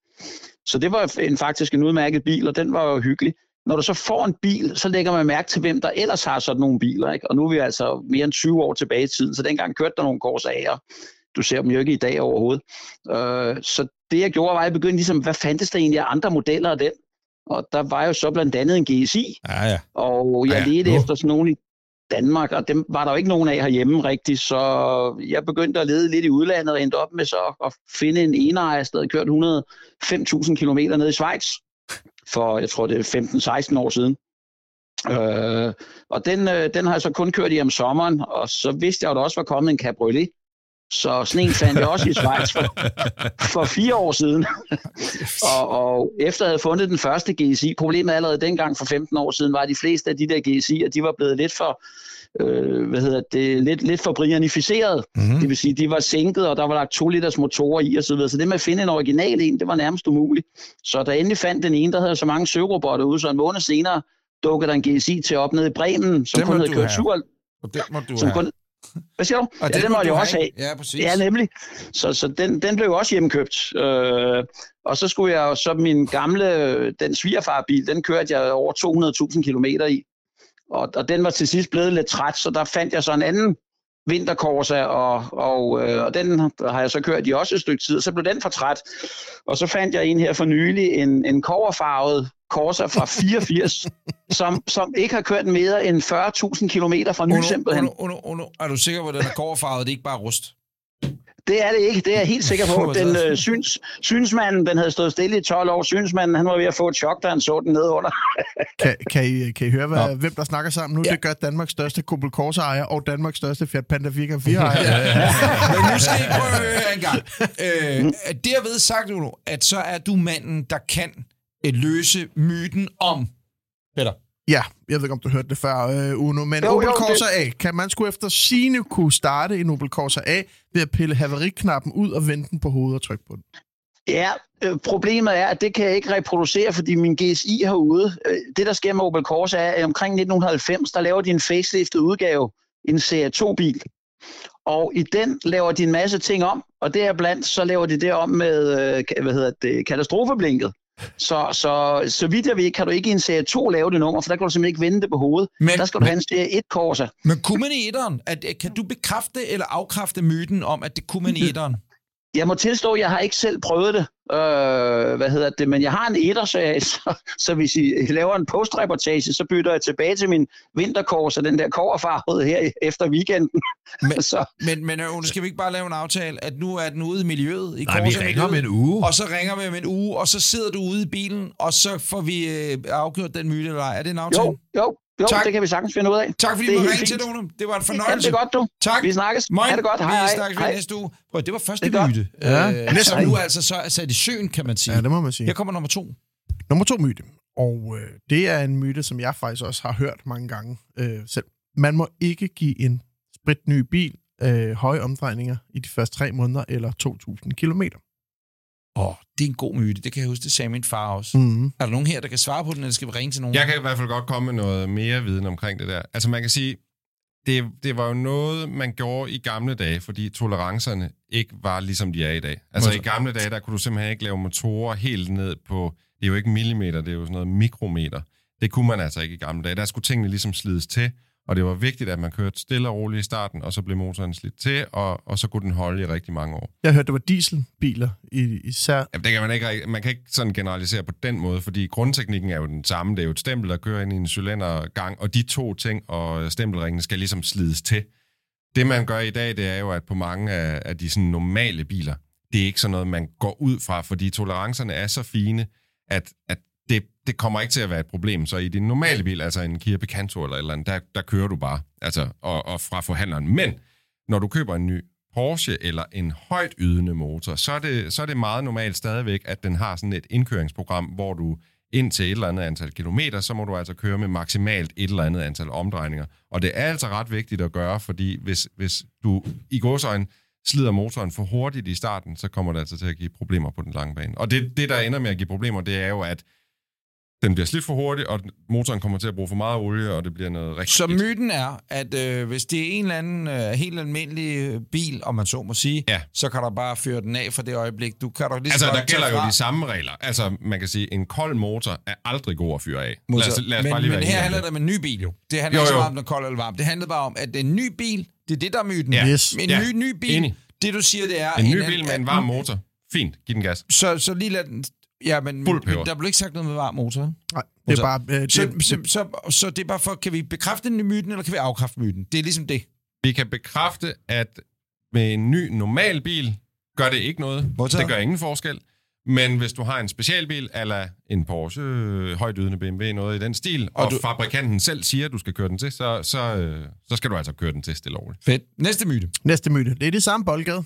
Så det var en, faktisk en udmærket bil, og den var jo hyggelig når du så får en bil, så lægger man mærke til, hvem der ellers har sådan nogle biler. Ikke? Og nu er vi altså mere end 20 år tilbage i tiden, så dengang kørte der nogle Corsa'er. Du ser dem jo ikke i dag overhovedet. Øh, så det jeg gjorde, var, at jeg begyndte ligesom, hvad fandtes der egentlig af andre modeller af den? Og der var jo så blandt andet en GSI, Ja, ja. og jeg Ja, ja, ledte nu. efter sådan nogle i Danmark, og dem var der jo ikke nogen af herhjemme rigtigt, så jeg begyndte at lede lidt i udlandet og endte op med så at finde en enejer, der havde kørt 105.000 km ned i Schweiz for, jeg tror det er 15-16 år siden. Øh, og den, øh, den har jeg så kun kørt i om sommeren, og så vidste jeg, at der også var kommet en cabriolet. Så sådan en fandt jeg også i Schweiz for, for fire år siden. <laughs> og, og efter jeg havde fundet den første GSI, problemet allerede dengang for 15 år siden, var, at de fleste af de der GSI'er, de var blevet lidt for, øh, hvad hedder det, lidt, lidt for brianificeret. Mm-hmm. Det vil sige, de var sænket, og der var lagt 2 liters motorer i osv. Så, videre. så det med at finde en original en, det var nærmest umuligt. Så da jeg endelig fandt den ene, der havde så mange sørobotter ude, så en måned senere dukkede der en GSI til op nede i Bremen, som Den kun havde kørt have. 7 Og den må du som have. kun, hvad siger du? Og ja, den må må jeg du jo også have. Ja, præcis. Ja, nemlig. Så, så den, den blev også hjemkøbt. Øh, og så skulle jeg så min gamle, den svigerfarbil, den kørte jeg over 200.000 kilometer i. Og, og den var til sidst blevet lidt træt, så der fandt jeg så en anden vinterkorsa, og, og, øh, og den har jeg så kørt i også et stykke tid, og så blev den for træt. Og så fandt jeg en her for nylig, en, en koverfarvet Corsa fra 84, som, som ikke har kørt mere end 40.000 kilometer fra ny simpelthen. Uno, uno, uno, er du sikker på, at den er kårfarvet, det er ikke bare rust? Det er det ikke, det er jeg helt sikker på. Den øh, syns, synsmanden, den havde stået stille i 12 år. Synsmanden, han var ved at få et chok, da han så den ned under. <laughs> Kan, kan, I, kan I høre, hvad, hvem der snakker sammen nu? Ja. Det gør Danmarks største Opel Corsa-ejer og Danmarks største Fiat Panda 4x4-ejer. <laughs> Men nu skal I prøve at høre en gang. Øh, at derved sagt, Uno, at så er du manden, der kan øh, løse myten om... Peter. Ja, jeg ved ikke, om du hørte det før, øh, Uno, men Jo, Opel Corsa A, kan man skulle efter sine kunne starte en Opel Corsa A ved at pille haveriknappen ud og vende den på hovedet og trykke på den? Ja, øh, problemet er, at det kan jeg ikke reproducere, fordi min GSI herude, øh, det der sker med Opel Corsa er, at omkring 1990, der laver de en faceliftet udgave, en Serie 2-bil. Og i den laver de en masse ting om, og deriblandt så laver de det om med, øh, hvad hedder det, katastrofeblinket. Så, så, så vidt jeg ved, kan du ikke i en serie 2 lave det nummer, for der kan du simpelthen ikke vende det på hovedet. Men- der skal du have en serie 1 Corsa. Men kunne man i etteren? At, kan du bekræfte eller afkræfte myten om, at det kunne man i <laughs> etteren? Jeg må tilstå, at jeg har ikke selv prøvet det, øh, hvad hedder det, men jeg har en etter, så, <laughs> så, så hvis I laver en postreportage, så bytter jeg tilbage til min vinterkors og den der kårfarvede her efter weekenden. Men- <laughs> så, Men, men øh, nu skal vi ikke bare lave en aftale, at nu er den ude i miljøet? I Nej, vi ringer om en uge. Og så ringer vi om en uge, og så sidder du ude i bilen, og så får vi øh, afgjort den myte, eller ej. Er det en aftale? jo, jo, jo Tak. det kan vi sagtens finde ud af. Tak fordi Det du ringede til Uno. Det var en Ja, fornøjelse. det er godt, du. Tak. Vi snakkes. Moin. Ha' det godt. Hej, Vi snakkes hej. næste uge. Prøv, det var første Det myte. Ja, øh, næste nu altså så er sat i søen, kan man sige. Ja, det må man sige. Her kommer nummer to. Nummer to myte. Og øh, det er en myte, som jeg faktisk også har hørt mange gange øh, selv. Man må ikke give en spritny bil øh, høje omdrejninger i de første tre måneder eller 2.000 kilometer. Åh, oh, det er en god myte. Det kan jeg huske, det sagde min far også. Mm. Er der nogen her, der kan svare på den, eller skal vi ringe til nogen? Jeg kan i hvert fald godt komme med noget mere viden omkring det der. Altså man kan sige, det, det var jo noget, man gjorde i gamle dage, fordi tolerancerne ikke var ligesom de er i dag. Altså i gamle dage, der kunne du simpelthen ikke lave motorer helt ned på, det er jo ikke millimeter, det er jo sådan noget mikrometer. Det kunne man altså ikke i gamle dage. Der skulle tingene ligesom slides til, og det var vigtigt, at man kørte stille og roligt i starten, og så blev motoren slidt til, og, og så kunne den holde i rigtig mange år. Jeg hørte, det var dieselbiler i, især. Jamen, det kan man, ikke, man kan ikke sådan generalisere på den måde, fordi grundteknikken er jo den samme. Det er jo et stempel, der kører ind i en cylindergang, og de to ting og stempelringene skal ligesom slides til. Det, man gør i dag, det er jo, at på mange af, af de sådan normale biler, det er ikke sådan noget, man går ud fra, fordi tolerancerne er så fine, at, at det, det kommer ikke til at være et problem. Så i din normale bil, altså en Kia Picanto eller et eller andet, der, der kører du bare, altså, og, og fra forhandleren. Men når du køber en ny Porsche eller en højt ydende motor, så er, det, så er det meget normalt stadigvæk, at den har sådan et indkøringsprogram, hvor du ind til et eller andet antal kilometer, så må du altså køre med maksimalt et eller andet antal omdrejninger. Og det er altså ret vigtigt at gøre, fordi hvis, hvis du i godsøjne slider motoren for hurtigt i starten, så kommer det altså til at give problemer på den lange bane. Og det, det der ender med at give problemer, det er jo, at den bliver slidt for hurtigt, og motoren kommer til at bruge for meget olie, og det bliver noget rigtig Så myten er, at øh, hvis det er en eller anden øh, helt almindelig øh, bil, om man så må sige, Ja. så kan du bare føre den af for det øjeblik. Du kan du lige så Altså, der gælder jo fra- de samme regler. Altså, man kan sige, en kold motor er aldrig god at fyre af. Motor. Lad os, lad os men, bare lige men være her handler det. om en ny bil jo. Det handler Jo, ikke så jo. meget om, den kold eller varm. Det handler bare om, at det er en ny bil. Det er det, der er myten. Ja. Yes. En Ja. ny, ny bil. Enig. Det, du siger, det er... En ny eller bil med en varm motor. Fint, giv den gas. Så, så lige lad den... Ja, men, men der blev ikke sagt noget med varm motor. Nej, det er bare... Øh, det, Så, så, så, så det er bare for, kan vi bekræfte den myten, eller kan vi afkræfte myten? Det er ligesom det. Vi kan bekræfte, at med en ny normal bil gør det ikke noget. Modtaget. Det gør ingen forskel. Men hvis du har en specialbil, eller en Porsche, øh, højt ydende BMW, noget i den stil, og, og du- fabrikanten selv siger, at du skal køre den til, så, så, øh, så skal du altså køre den til stille og roligt. Fedt. Næste myte. Næste myte. Det er det samme boldgade.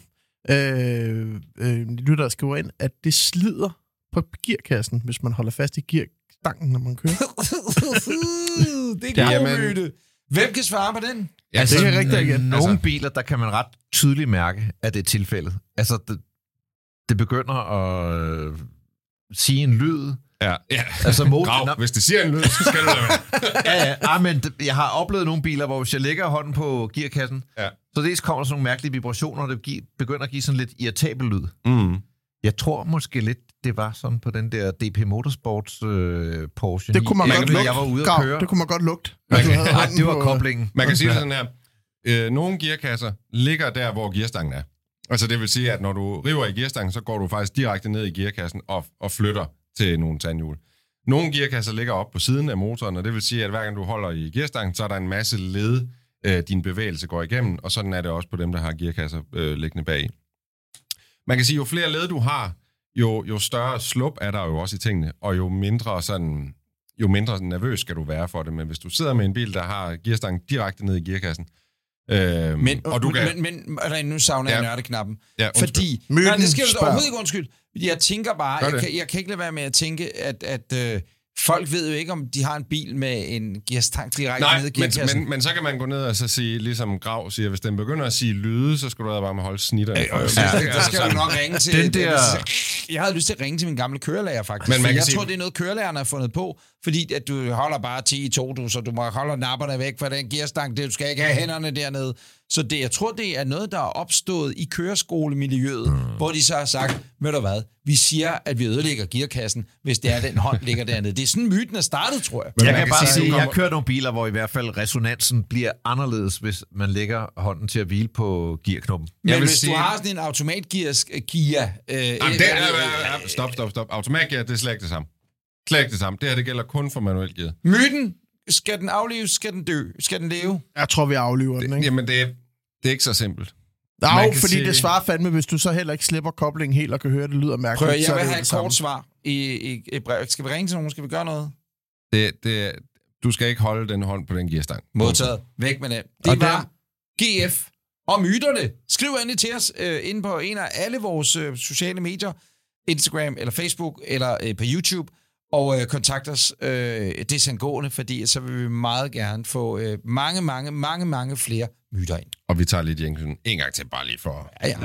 Øh, øh, lytter der skriver ind, at det slider på gearkassen, hvis man holder fast i gearstangen, når man kører. <laughs> det er Ja, god men- myte. Hvem kan svare på den? Ja, det er rigtigt igen. Nogle Altså- altså, biler, der kan man ret tydeligt mærke, at det er tilfældet. Altså, det, det begynder at øh, sige en lyd. Ja, ja. Altså, motor, Grav, hvis det siger en lyd, så skal du være. <laughs> ja, ja. Ah, men det- jeg har oplevet nogle biler, hvor hvis jeg lægger hånden på gearkassen, Ja. så dels kommer der sådan nogle mærkelige vibrationer, og det begynder at give sådan lidt irritabel lyd. Mm. Jeg tror måske lidt, det var sådan på den der DP Motorsports øh, Porsche. Det kunne man 9. godt jeg, lugte. jeg var ude at køre. Det kunne man godt lugte. Man kan- havde hånden det var på- koblingen. Man kan sige det sådan her. Øh, nogle gearkasser ligger der, hvor gearstangen er. Altså det vil sige, at når du river i gearstangen, så går du faktisk direkte ned i gearkassen og, og flytter til nogle tandhjul. Nogle gearkasser ligger op på siden af motoren, og det vil sige, at hver gang du holder i gearstangen, så er der en masse led, øh, din bevægelse går igennem, og sådan er det også på dem, der har gearkasser øh, liggende bag. Man kan sige, jo flere led du har, jo, jo større slup er der jo også i tingene, og jo mindre sådan jo mindre nervøs skal du være for det. Men hvis du sidder med en bil, der har gearstangen direkte ned i gearkassen, øh, Men, og du kan... men, men eller, nu savner jeg Ja. nørteknappen. ja, undskyld. Fordi, Myten nej, det skal du overhovedet ikke undskylde. Jeg tænker bare, jeg kan, jeg kan ikke lade være med at tænke, at, at øh, folk ved jo ikke, om de har en bil med en gearstang direkte Nej, ned i men, men, men så kan man gå ned og så sige, ligesom Grav siger, hvis den begynder at sige lyde, så skal du bare med holde snitterne. Ja, for. ja, der skal du nok ringe til... Den der- Jeg havde lyst til at ringe til min gamle kørelærer, faktisk. Men man kan jeg sige- tror, det er noget, kørelærerne har fundet på. Fordi at du holder bare 10 i 2, du, så du må holde napperne væk fra den gearstang. Det, du skal ikke have hænderne dernede. Så det, jeg tror, det er noget, der er opstået i kørесkolemiljøet, mm. hvor de så har sagt, ved du hvad, vi siger, at vi ødelægger gearkassen, hvis det er, den hånd ligger dernede. Det er sådan, myten er startet, tror jeg. Men Jeg kan kan bare sige, sige, at jeg kører nogle biler, hvor i hvert fald resonansen bliver anderledes, hvis man lægger hånden til at hvile på gearknoppen. Men Jeg vil hvis sige- du har sådan en automatgears Kia... Øh, Jamen, det er, er, er, stop, stop, stop. Automatgear, det er slet ikke det samme. Slet ikke det samme. Det her, det gælder kun for manuel gear. Myten, skal den aflives, skal den dø, skal den leve? Jeg tror, vi aflever den, Det, ikke? jamen, det er, det er ikke så simpelt. Nej, fordi sige- det svarer fandme, hvis du så heller ikke slipper koblingen helt og kan høre, at det lyder mærkeligt. Prøv, jeg vil have et kort svar i, i, i brev. Skal vi ringe til nogen? Skal vi gøre noget? Det, det, du skal ikke holde den hånd på den gearstang. Modtaget. Væk med den. Og Det var GF og myterne. Skriv endelig til os øh, inde på en af alle vores øh, sociale medier. Instagram eller Facebook eller øh, på YouTube. Og øh, kontakt os øh, desangående, fordi så vil vi meget gerne få øh, mange, mange, mange, mange flere myter ind. Og vi tager lige jinglen en gang til, bare lige for... Ja, ja.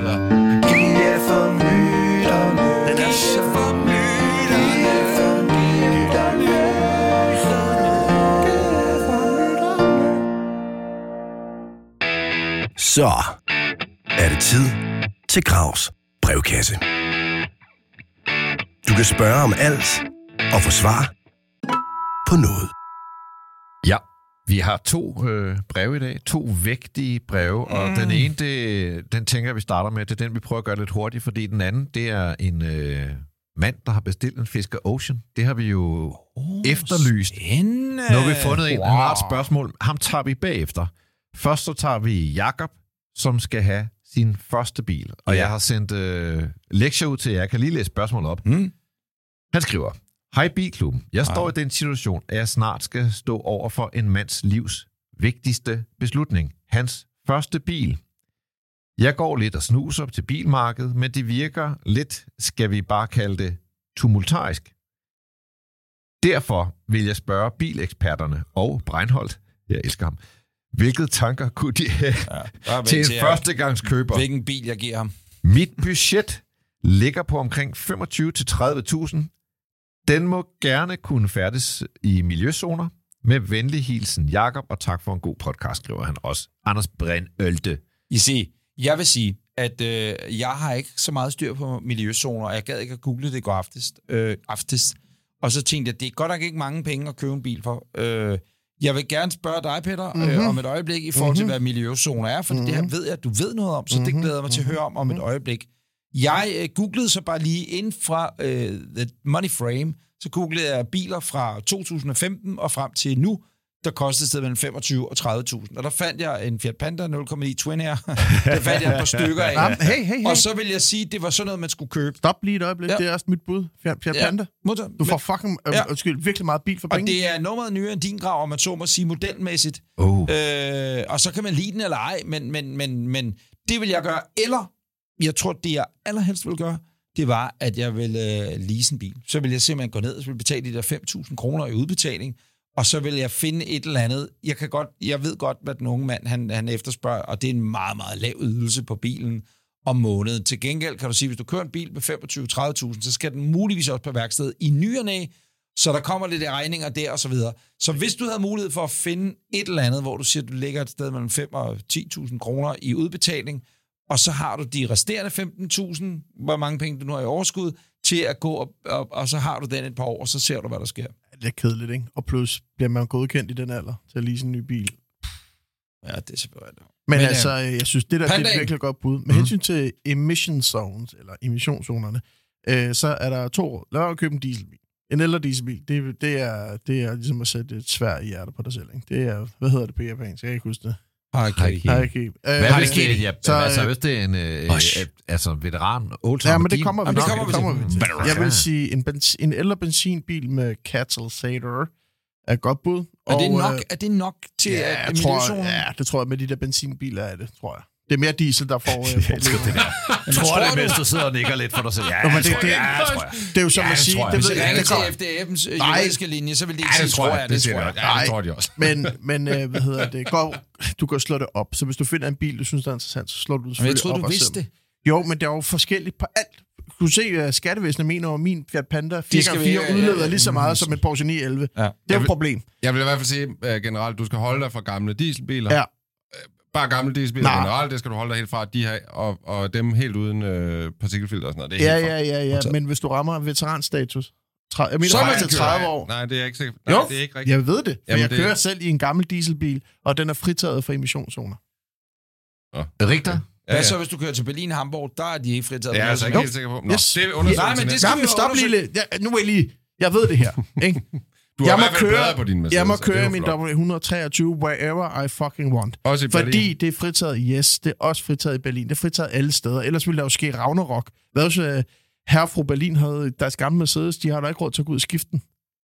Så er det tid til Gravs brevkasse. Du kan spørge om alt og få svar på noget. Ja, vi har to øh, breve i dag. To vægtige breve, og den ene, det, den tænker jeg, vi starter med. Det er den, vi prøver at gøre lidt hurtigt, fordi den anden, det er en øh, mand, der har bestilt en Fisker Ocean. Det har vi jo oh, efterlyst. Spændende. Nu har vi fundet en, wow. han har et spørgsmål. Ham tager vi bagefter. Først så tager vi Jakob, som skal have sin første bil. Og Ja. jeg har sendt øh, lektier ud til jer. Jeg kan lige læse spørgsmålet op. Mm. Han skriver, Hej Bilklubben. Jeg står i den situation, at jeg snart skal stå over for en mands livs vigtigste beslutning. Hans første bil. Jeg går lidt og snuser til bilmarkedet, men det virker lidt, skal vi bare kalde det, tumultarisk. Derfor vil jeg spørge bileksperterne og Breinholt, jeg elsker ham, hvilke tanker kunne de have er til en til, førstegangskøber? Hvilken bil jeg giver ham. Mit budget ligger på omkring 25-30.000. Den må gerne kunne færdes i miljøzoner. Med venlig hilsen Jakob og tak for en god podcast, skriver han også. Anders Brindølte. I se, jeg vil sige, at øh, jeg har ikke så meget styr på miljøzoner, og jeg gad ikke at google det i går aftes. Øh, aftes. Og så tænkte jeg, det er godt nok ikke mange penge at købe en bil for. Øh, jeg vil gerne spørge dig, Peter, mm-hmm. øh, om et øjeblik i forhold til, hvad miljøzoner er, for mm-hmm. det her ved jeg, at du ved noget om, så mm-hmm. det glæder jeg mig til at høre om om et øjeblik. Jeg øh, googlede så bare lige ind fra øh, The Money Frame, så googlede jeg biler fra 2015 og frem til nu, der kostede et sted mellem 25 og 30.000. Og der fandt jeg en Fiat Panda 0,9 Twin Air. <laughs> der fandt jeg et par stykker af. Jamen, hey, hey, hey. Og så vil jeg sige, at det var sådan noget, man skulle købe. Stop lige et øjeblik. Ja. Det er også mit bud. Fiat, Fiat Ja, Panda. modtaget. Du får fucking, øh, Ja. undskyld, virkelig meget bil for Og penge. det er nummeret nyere end din grav, om man så må sige modelmæssigt. Oh. Øh, og så kan man lide den eller ej, men, men, men, men det vil jeg gøre. Eller, jeg tror, det jeg allerhelst vil gøre, det var, at jeg vil øh, lease en bil. Så vil jeg simpelthen gå ned og så vil betale de der 5.000 kroner i udbetaling, og så vil jeg finde et eller andet. Jeg, kan godt, jeg ved godt, hvad den unge mand han, han efterspørger, og det er en meget, meget lav ydelse på bilen om måneden. Til gengæld kan du sige, hvis du kører en bil med 25-30.000, så skal den muligvis også på værksted i ny og næ, så der kommer lidt regninger der og så videre. Så hvis du havde mulighed for at finde et eller andet, hvor du siger, at du ligger et sted mellem 5 og 10.000 kroner i udbetaling, og så har du de resterende 15.000, hvor mange penge du nu har i overskud, til at gå op, op, og så har du den et par år, og så ser du, hvad der sker. Det er kedeligt, ikke? Og plus bliver man godkendt i den alder til at lease en ny bil. Ja, det er selvfølgelig. Men, Men, altså, øh, jeg synes, det der det er virkelig godt bud. Med hensyn til emission zones, eller emissionszonerne, øh, så er der to. Lad at købe en dieselbil. En ældre dieselbil, det, det, er, det er ligesom at sætte et svær i hjertet på dig selv. Ikke? Det er, hvad hedder det på japansk? Jeg kan ikke huske det. Ja. Hej, okay. Øh, Hvad hvis hvis det- ja, så, altså, hvis det er en øh, øh, altså, veteran, old Ja, men det kommer vi, Jamen, det nok- kommer vi til. Jeg vil sige, en, bens, en ældre benzinbil med katalysator er godt bud. Er det, Og, nok, øh, er det nok til ja, at jeg tror, ja, det tror jeg med de der benzinbiler er det, tror jeg. Det er mere diesel, der får <laughs> øh, problemer. Jeg tror, det, mens du sidder og nikker lidt for dig selv. Ja, Nå, men det, det- tror det- jeg. Ja, tror jeg. Det er jo som Ja, at det sige, tror jeg. det jeg jeg, ringer det til kommer, FDF'ens øh, juridiske linje, så vil de ikke Ja, sige, det tror jeg. Det, det tror jeg. jeg. Ja, det tror de også. men, men øh, hvad hedder det? Går, du kan slå det op. Så hvis du finder en bil, du synes, der er interessant, så slår du det Men jeg selvfølgelig troede, op du vidste det. Jo, men det er jo forskelligt på alt. Du se, at skattevæsenet mener, at min Fiat Panda 4x4 skal vi- ja, udleder lige så meget som en Porsche 911. Ja. Det er et problem. Jeg vil i hvert fald sige uh, generelt, du skal holde dig fra gamle dieselbiler. Ja. Bare gamle dieselbiler Nej. generelt, det skal du holde dig helt fra. De her, og, og dem helt uden øh, partikelfilter og sådan noget. Det er Ja, helt fra. ja, ja, ja. Men hvis du rammer veteranstatus, tre, jeg mener, Så er man til kører 30 Nej, år. Nej, det er jeg ikke sikker. Nej, Jo, det er ikke rigtigt. jeg ved det. For Jamen, jeg det- kører selv i en gammel dieselbil, og den er fritaget for emissionszoner. Richter? Ja, Hvad så, hvis du kører til Berlin Hamburg, der er de ikke fritaget. Det er jeg altså ikke helt sikker på. Nå, Yes. det undersøger Nej, vi men det skal Nej, vi men stop lige lidt. Ja, nu er jeg lige... Jeg ved det her, ikke? Du jeg i må køre- på din Mercedes, Jeg må køre min flot. W123 wherever I fucking want. Også i Berlin. Fordi det er fritaget, yes, det er også fritaget i Berlin. Det er fritaget alle steder. Ellers ville der jo ske Ragnarok. Hvad hvis uh, herre fru Berlin havde deres gamle Mercedes, de har da ikke råd til at gå ud og skifte den.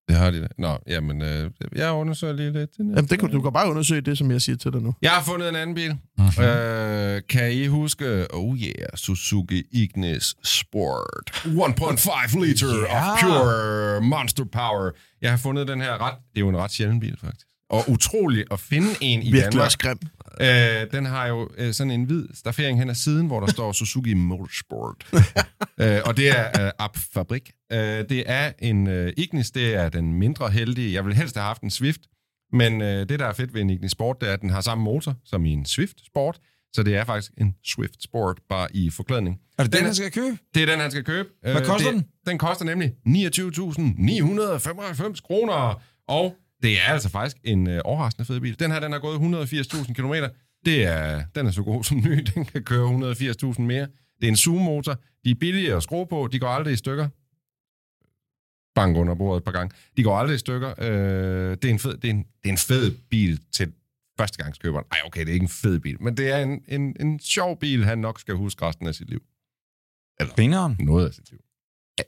Det har de da. Nå, jamen, øh, jeg undersøger lige lidt. Jamen, det kan, du kan bare undersøge det, som jeg siger til dig nu. Jeg har fundet en anden bil. Mhm. Øh, kan I huske, oh yeah, Suzuki Ignis Sport. 1.5 liter Ja. of pure monster power. Jeg har fundet den her ret, det er jo en ret sjælden bil faktisk. Og utrolig at finde en i Virkelig Danmark. også grim. Øh, den har jo øh, sådan en hvid staffering hen ad siden, hvor der står <laughs> Suzuki Motorsport. <laughs> øh, og det er øh, App Fabrik. Øh, det er en øh, Ignis, det er den mindre heldige. Jeg vil helst have haft en Swift, men øh, det, der er fedt ved en Ignis Sport, det er, at den har samme motor som i en Swift Sport. Så det er faktisk en Swift Sport, bare i forklædning. Er det den, Den han skal købe? Det er den, han skal købe. Hvad koster det, den? Den koster nemlig 29.995 kroner. Og det er altså faktisk en øh, overraskende fed bil. Den her, den har gået 180.000 km. Det er, den er så god som ny. Den kan køre 180.000 mere. Det er en Zoom-motor. De er billige at skrue på. De går aldrig i stykker. Bank under bordet et par gange. De går aldrig i stykker. Øh, det, er en fed, det, er en, det er en fed bil til førstegangskøberen. Ej, okay, det er ikke en fed bil, men det er en, en, en sjov bil, han nok skal huske resten af sit liv. Eller Grineren. noget af sit liv.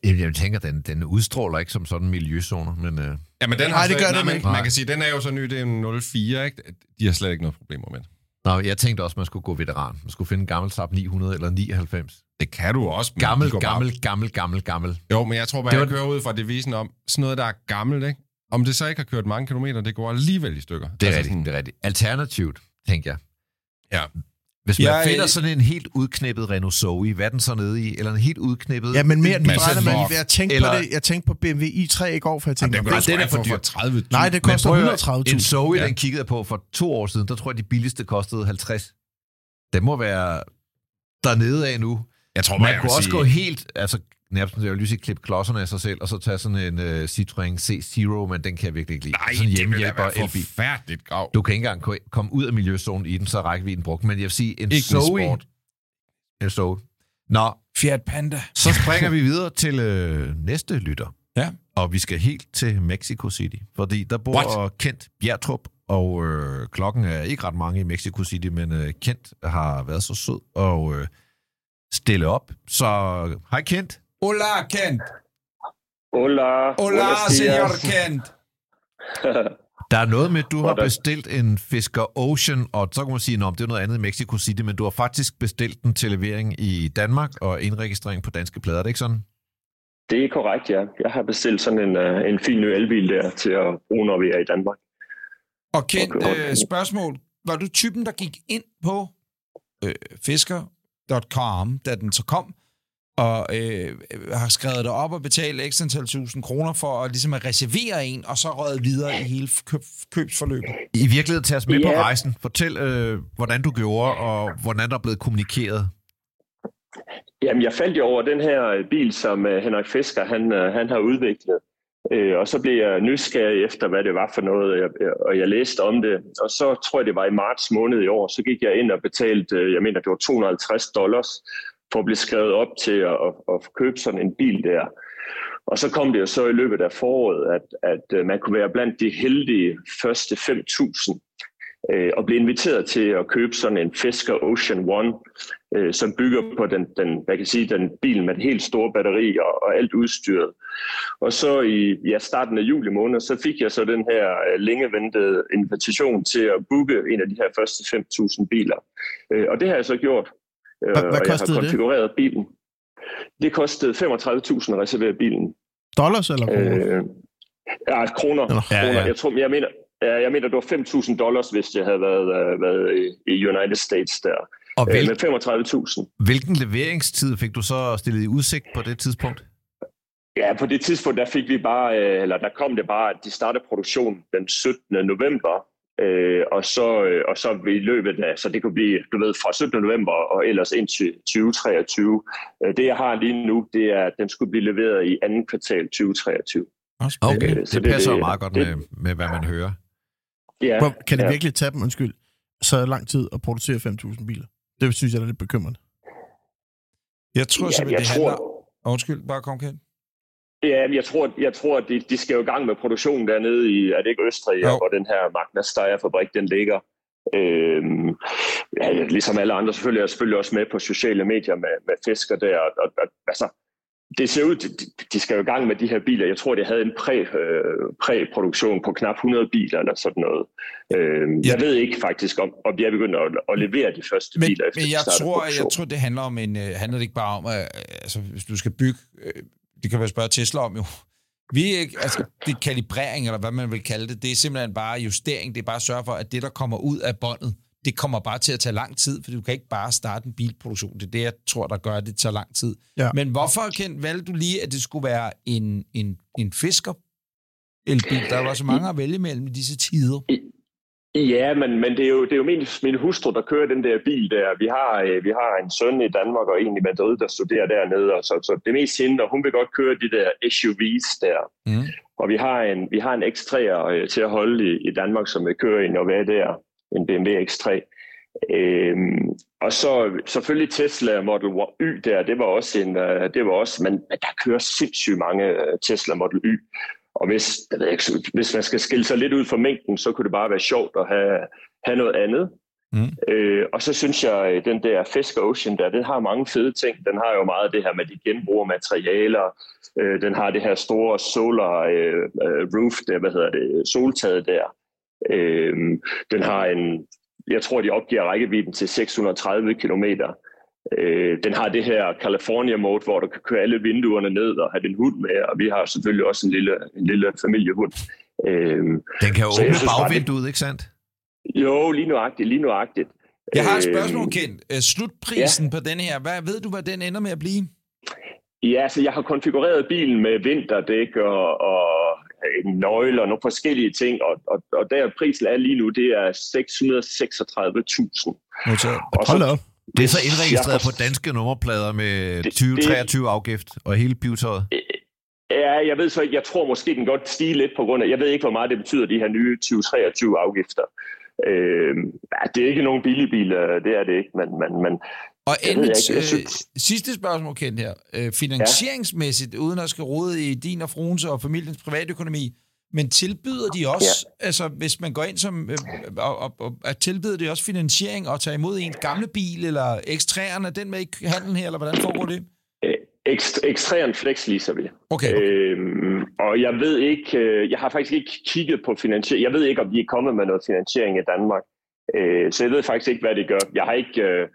Jeg, jeg tænker, den, den udstråler ikke som sådan en miljøzoner, men... Øh, Ja, men den Nej, har det slet- gør nej, den man, ikke. man kan sige, den er jo så ny, det er en 04, ikke? De har slet ikke noget problemer med det. Nå, jeg tænkte også, man skulle gå veteran. Man skulle finde en gammel Saab 900 eller 99. Det kan du også. men Gammel, går bare- gammel, gammel, gammel, gammel. Jo, men jeg tror bare, Det jeg var- kører ud fra devisen om, sådan noget, der er gammelt, ikke? Om det så ikke har kørt mange kilometer, det går alligevel i stykker. Det er Altså rigtigt, sådan- det er rigtigt. Alternativt, tænker jeg. Ja. Hvis man Jeg- finder sådan en helt udknippet Renault Zoe, hvad er den så nede i? Eller en helt udknippet... Ja, men mere, nu regner man så- lige ved at tænke eller- på det. Jeg tænkte på BMW i3 i går, for jeg tænkte, Jamen, den den er for for, dyr. for 30 nej, det koster prøv at høre, 130.000. En Zoe, Ja. den kiggede jeg på for to år siden, der tror jeg, de billigste kostede 50. Den må være dernede af nu. Jeg tror, Man jeg kunne også sige- gå helt, altså nærmest, jeg vil lige sige, klippe klodserne af sig selv, og så tage sådan en uh, Citroën C0, men den kan jeg virkelig ikke lide. Nej, sådan en det vil da være elbil. forfærdeligt grav. Du kan ikke engang ko- komme ud af miljøzonen i den, så er rækkevidden brugt. Men jeg vil sige, en Ikke en Zoe... sport. En Zoe. Nå, Fiat Panda. så springer vi videre til øh, næste lytter. Ja. Og vi skal helt til Mexico City, fordi der bor What? Kent Bjertrup, og øh, klokken er ikke ret mange i Mexico City, men øh, Kent har været så sød og øh, stille op. Så hej Kent. Hola, Kent. Hola. Hola, dias. Kent. <laughs> Der er noget med, at du har bestilt en Fisker Ocean, og så kan man sige, at det er noget andet i Mexico City, men du har faktisk bestilt den til levering i Danmark og indregistrering på danske plader. Er det ikke sådan? Det er korrekt, ja. Jeg har bestilt sådan en, uh, en fin ny elbil der til at bruge, når vi er i Danmark. Og Okay. øh, spørgsmål. Var du typen, der gik ind på øh, fisker.com, da den så kom, og øh, har skrevet det op og betalt ekstra antal tusind kroner for at, ligesom at reservere en, og så røget videre i hele køb, købsforløbet? I virkeligheden tager os med på Ja. rejsen. Fortæl, øh, hvordan du gjorde, og hvordan der er blevet kommunikeret. Jamen, jeg faldt jo over den her øh, bil, som uh, Henrik Fisker han, uh, han har udviklet. Uh, og så blev jeg nysgerrig efter, hvad det var for noget, jeg, jeg- og jeg læste om det. Og så tror jeg, det var i marts måned i år, så gik jeg ind og betalte, jeg mener, det var 250 dollars, for at blive skrevet op til at, at, at købe sådan en bil der. Og så kom det jo så i løbet af foråret, at, at øh, man kunne være blandt de heldige første 5.000 øh, og blive inviteret til at købe sådan en Fisker Ocean One, øh, som bygger på den, den, hvad kan sige, den bil med et helt store batteri og, og alt udstyret. Og så i ja, starten af juli måned, så fik jeg så den her øh, længeventede invitation til at booke en af de her første 5.000 biler. Øh, og det har jeg så gjort. Øh, Hvad- hvad og jeg kostede har det? konfigureret bilen. Det kostede 35.000 at reservere bilen. Dollars eller kroner? Øh, ja, kroner. Nå. Ja, kroner. ja. Jeg, tror, jeg, mener, jeg mener, det var 5.000 dollars, hvis jeg havde været, øh, været i, United States der. Og Øh, hvil, med 35.000. hvilken leveringstid fik du så stillet i udsigt på det tidspunkt? Ja, på det tidspunkt, der fik vi bare, eller der kom det bare, at de startede produktionen den 17. november, øh, og, så, øh, og så i løbet af, så det kunne blive, du ved, fra 17. november og ellers ind til 2023. Øh, det, jeg har lige nu, det er, at den skulle blive leveret i anden kvartal 2023. Okay, Øh, så det det- passer det- meget godt det- med, med, hvad man hører. Ja, Hvor, kan det ja. virkelig tage dem, undskyld, så lang tid at producere 5.000 biler? Det synes jeg er lidt bekymrende. Jeg tror Ja, simpelthen, jeg det tror, handler... Undskyld, bare kom, Kent. Ja, jeg tror, jeg tror at de, de skal jo i gang med produktionen dernede i, er det ikke Østrig, Jo. hvor den her Magna Steyr-fabrik, den ligger. Øhm, ja, ligesom alle andre selvfølgelig er jeg selvfølgelig også med på sociale medier med, med fisker der. Og, og, altså, det ser ud, de, de skal jo i gang med de her biler. Jeg tror, de havde en præ, øh, præproduktion på knap 100 biler eller sådan noget. Øhm, Ja. Jeg ved ikke faktisk, om, om de er begyndt at, at levere de første Men, biler efter men jeg tror, jeg tror, det handler om en... Øh, handler det ikke bare om, at øh, altså, hvis du skal bygge... Det kan man spørge Tesla om jo. Vi er ikke, altså, det er kalibrering, eller hvad man vil kalde det. Det er simpelthen bare justering. Det er bare at sørge for, at det, der kommer ud af båndet, det kommer bare til at tage lang tid, for du kan ikke bare starte en bilproduktion. Det er det, jeg tror, der gør, at det tager lang tid. Ja. Men hvorfor Kent, valgte du lige, at det skulle være en, en, en fisker elbil? Der var så mange at vælge mellem i disse tider. Ja, men, men det er jo, det er jo min, min hustru, der kører den der bil der. Vi har, øh, vi har en søn i Danmark og en i Madrid, der studerer dernede. Og så, så det er mest hende, og hun vil godt køre de der SUVs der. Mm. Og vi har en, vi har en X3 øh, til at holde i, i Danmark, som vil køre i Norge der. En BMW X3. Øhm, og så selvfølgelig Tesla Model Y der, det var også en, øh, det var også, men der kører sindssygt mange Tesla Model Y. Og hvis, jeg ved ikke, hvis man skal skille sig lidt ud fra mængden, så kunne det bare være sjovt at have, have noget andet. Mm. Øh, og så synes jeg, at den der Fisker Ocean der, den har mange fede ting. Den har jo meget det her med, at de genbruger materialer. Øh, den har det her store solar øh, øh, roof, der, hvad hedder det, soltaget der. Øh, den har en, jeg tror, de opgiver rækkevidden til 630 kilometer. Øh, den har det her California mode, hvor du kan køre alle vinduerne ned og have din hund med, og vi har selvfølgelig også en lille, en lille familiehund. Øh, Den kan jo åbne synes bagvinduet, ikke sandt? jo, lige nuagtigt, lige nuagtigt. Jeg har et Øh, spørgsmål, Ken. Øh, Slutprisen ja. på den her, hvad ved du, hvad den ender med at blive? Ja, så jeg har konfigureret bilen med vinterdæk og, og en nøgle og nogle forskellige ting, og, og, og der prisen er lige nu, det er 636.000. Modtaget. Og så- Hold op. Det er så indregistreret på danske nummerplader med Det- 2023 afgift og hele pivetøjet. Ja, jeg ved så ikke, jeg tror måske, den godt stige lidt på grund af, jeg ved ikke, hvor meget det betyder, de her nye 2023 afgifter. Øh, ja, det er ikke nogen billige biler, det er det ikke, men, men, men Og endelig, øh, synes- sidste spørgsmål, Ken, her. Øh, finansieringsmæssigt, ja. uden at skal rode i din og fruens og familiens privatøkonomi, men tilbyder de også, ja. altså hvis man går ind som, øh, og, og, og at tilbyder de også finansiering og tage imod ens gamle bil, eller X3'eren, er den med i handlen her, eller hvordan foregår det? X- X3'eren flex leaser vi. Okay. Øhm, og jeg ved ikke, øh, jeg har faktisk ikke kigget på finansiering. Jeg ved ikke, om de er kommet med noget finansiering i Danmark. Øh, så jeg ved faktisk ikke, hvad de gør. Jeg har ikke, øh,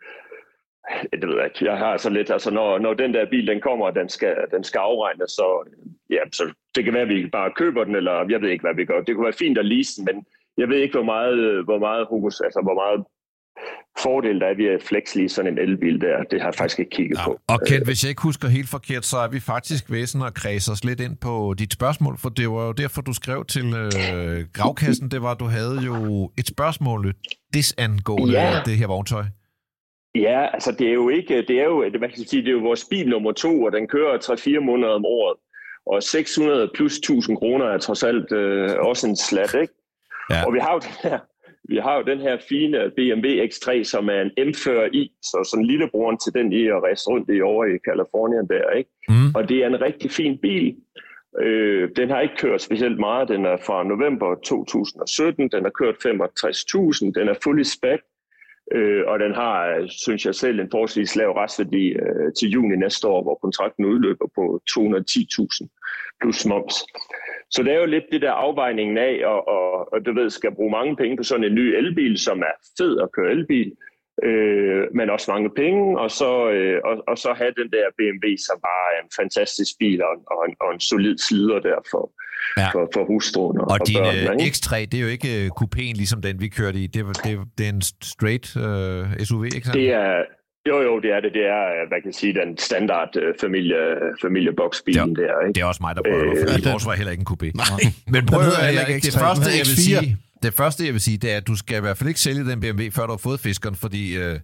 det ved jeg ikke. Jeg har så lidt, altså når, når den der bil, den kommer, og den skal, den skal afregnes, så, ja, så det kan være, at vi bare køber den, eller jeg ved ikke, hvad vi gør. Det kunne være fint at lease den, men jeg ved ikke, hvor meget, hvor meget, hokus, altså, hvor meget fordel der er ved at flexlease sådan en elbil der. Det har jeg faktisk ikke kigget på. Og Kent, hvis jeg ikke husker helt forkert, så er vi faktisk væsen og kredser os lidt ind på dit spørgsmål, for det var jo derfor, du skrev til øh, gravkassen, det var, at du havde jo et spørgsmål disangående Ja. det her vogntøj. Ja, altså det er jo ikke, det er jo, man kan sige, det er jo vores bil nummer to, og den kører 3-4 måneder om året. Og 600 plus 1000 kroner er trods alt øh, også en slat, ikke? Ja. Og vi har jo den her, vi har jo den her fine BMW X3, som er en M40i, så sådan lillebroren til den, I har rejst rundt i over i Kalifornien der, ikke? Mm. Og det er en rigtig fin bil. Øh, den har ikke kørt specielt meget. Den er fra november 2017. Den har kørt 65.000. Den er fully spec. Øh, og den har, synes jeg selv, en forholdsvis lav restværdi øh, til juni næste år, hvor kontrakten udløber på 210.000 plus moms. Så det er jo lidt det der afvejningen af, og, og, og du ved, skal bruge mange penge på sådan en ny elbil, som er fed at køre elbil, øh, men også mange penge, og så, øh, og, og så have den der BMW, som bare er en fantastisk bil og, en- og, en, og en solid slider der for, Ja. for, for hustruen og, Og din børnene. øh, ikke? X3, det er jo ikke øh, kupéen, ligesom den, vi kørte i. Det, var- det, det er en straight øh, SUV, ikke sandt? Det er, jo, jo, det er det. Det er, øh, hvad kan jeg sige, den standard øh, familie, familieboksbilen der, ikke? Det er også mig, der prøver Øh, det, fordi den- vores var heller ikke en coupé. Nej. Men prøv Den at heller ikke det X3, den første, jeg vil X4. sige, det første, jeg vil sige, det er, at du skal i hvert fald ikke sælge den BMW, før du har fået fiskeren, fordi øh, Der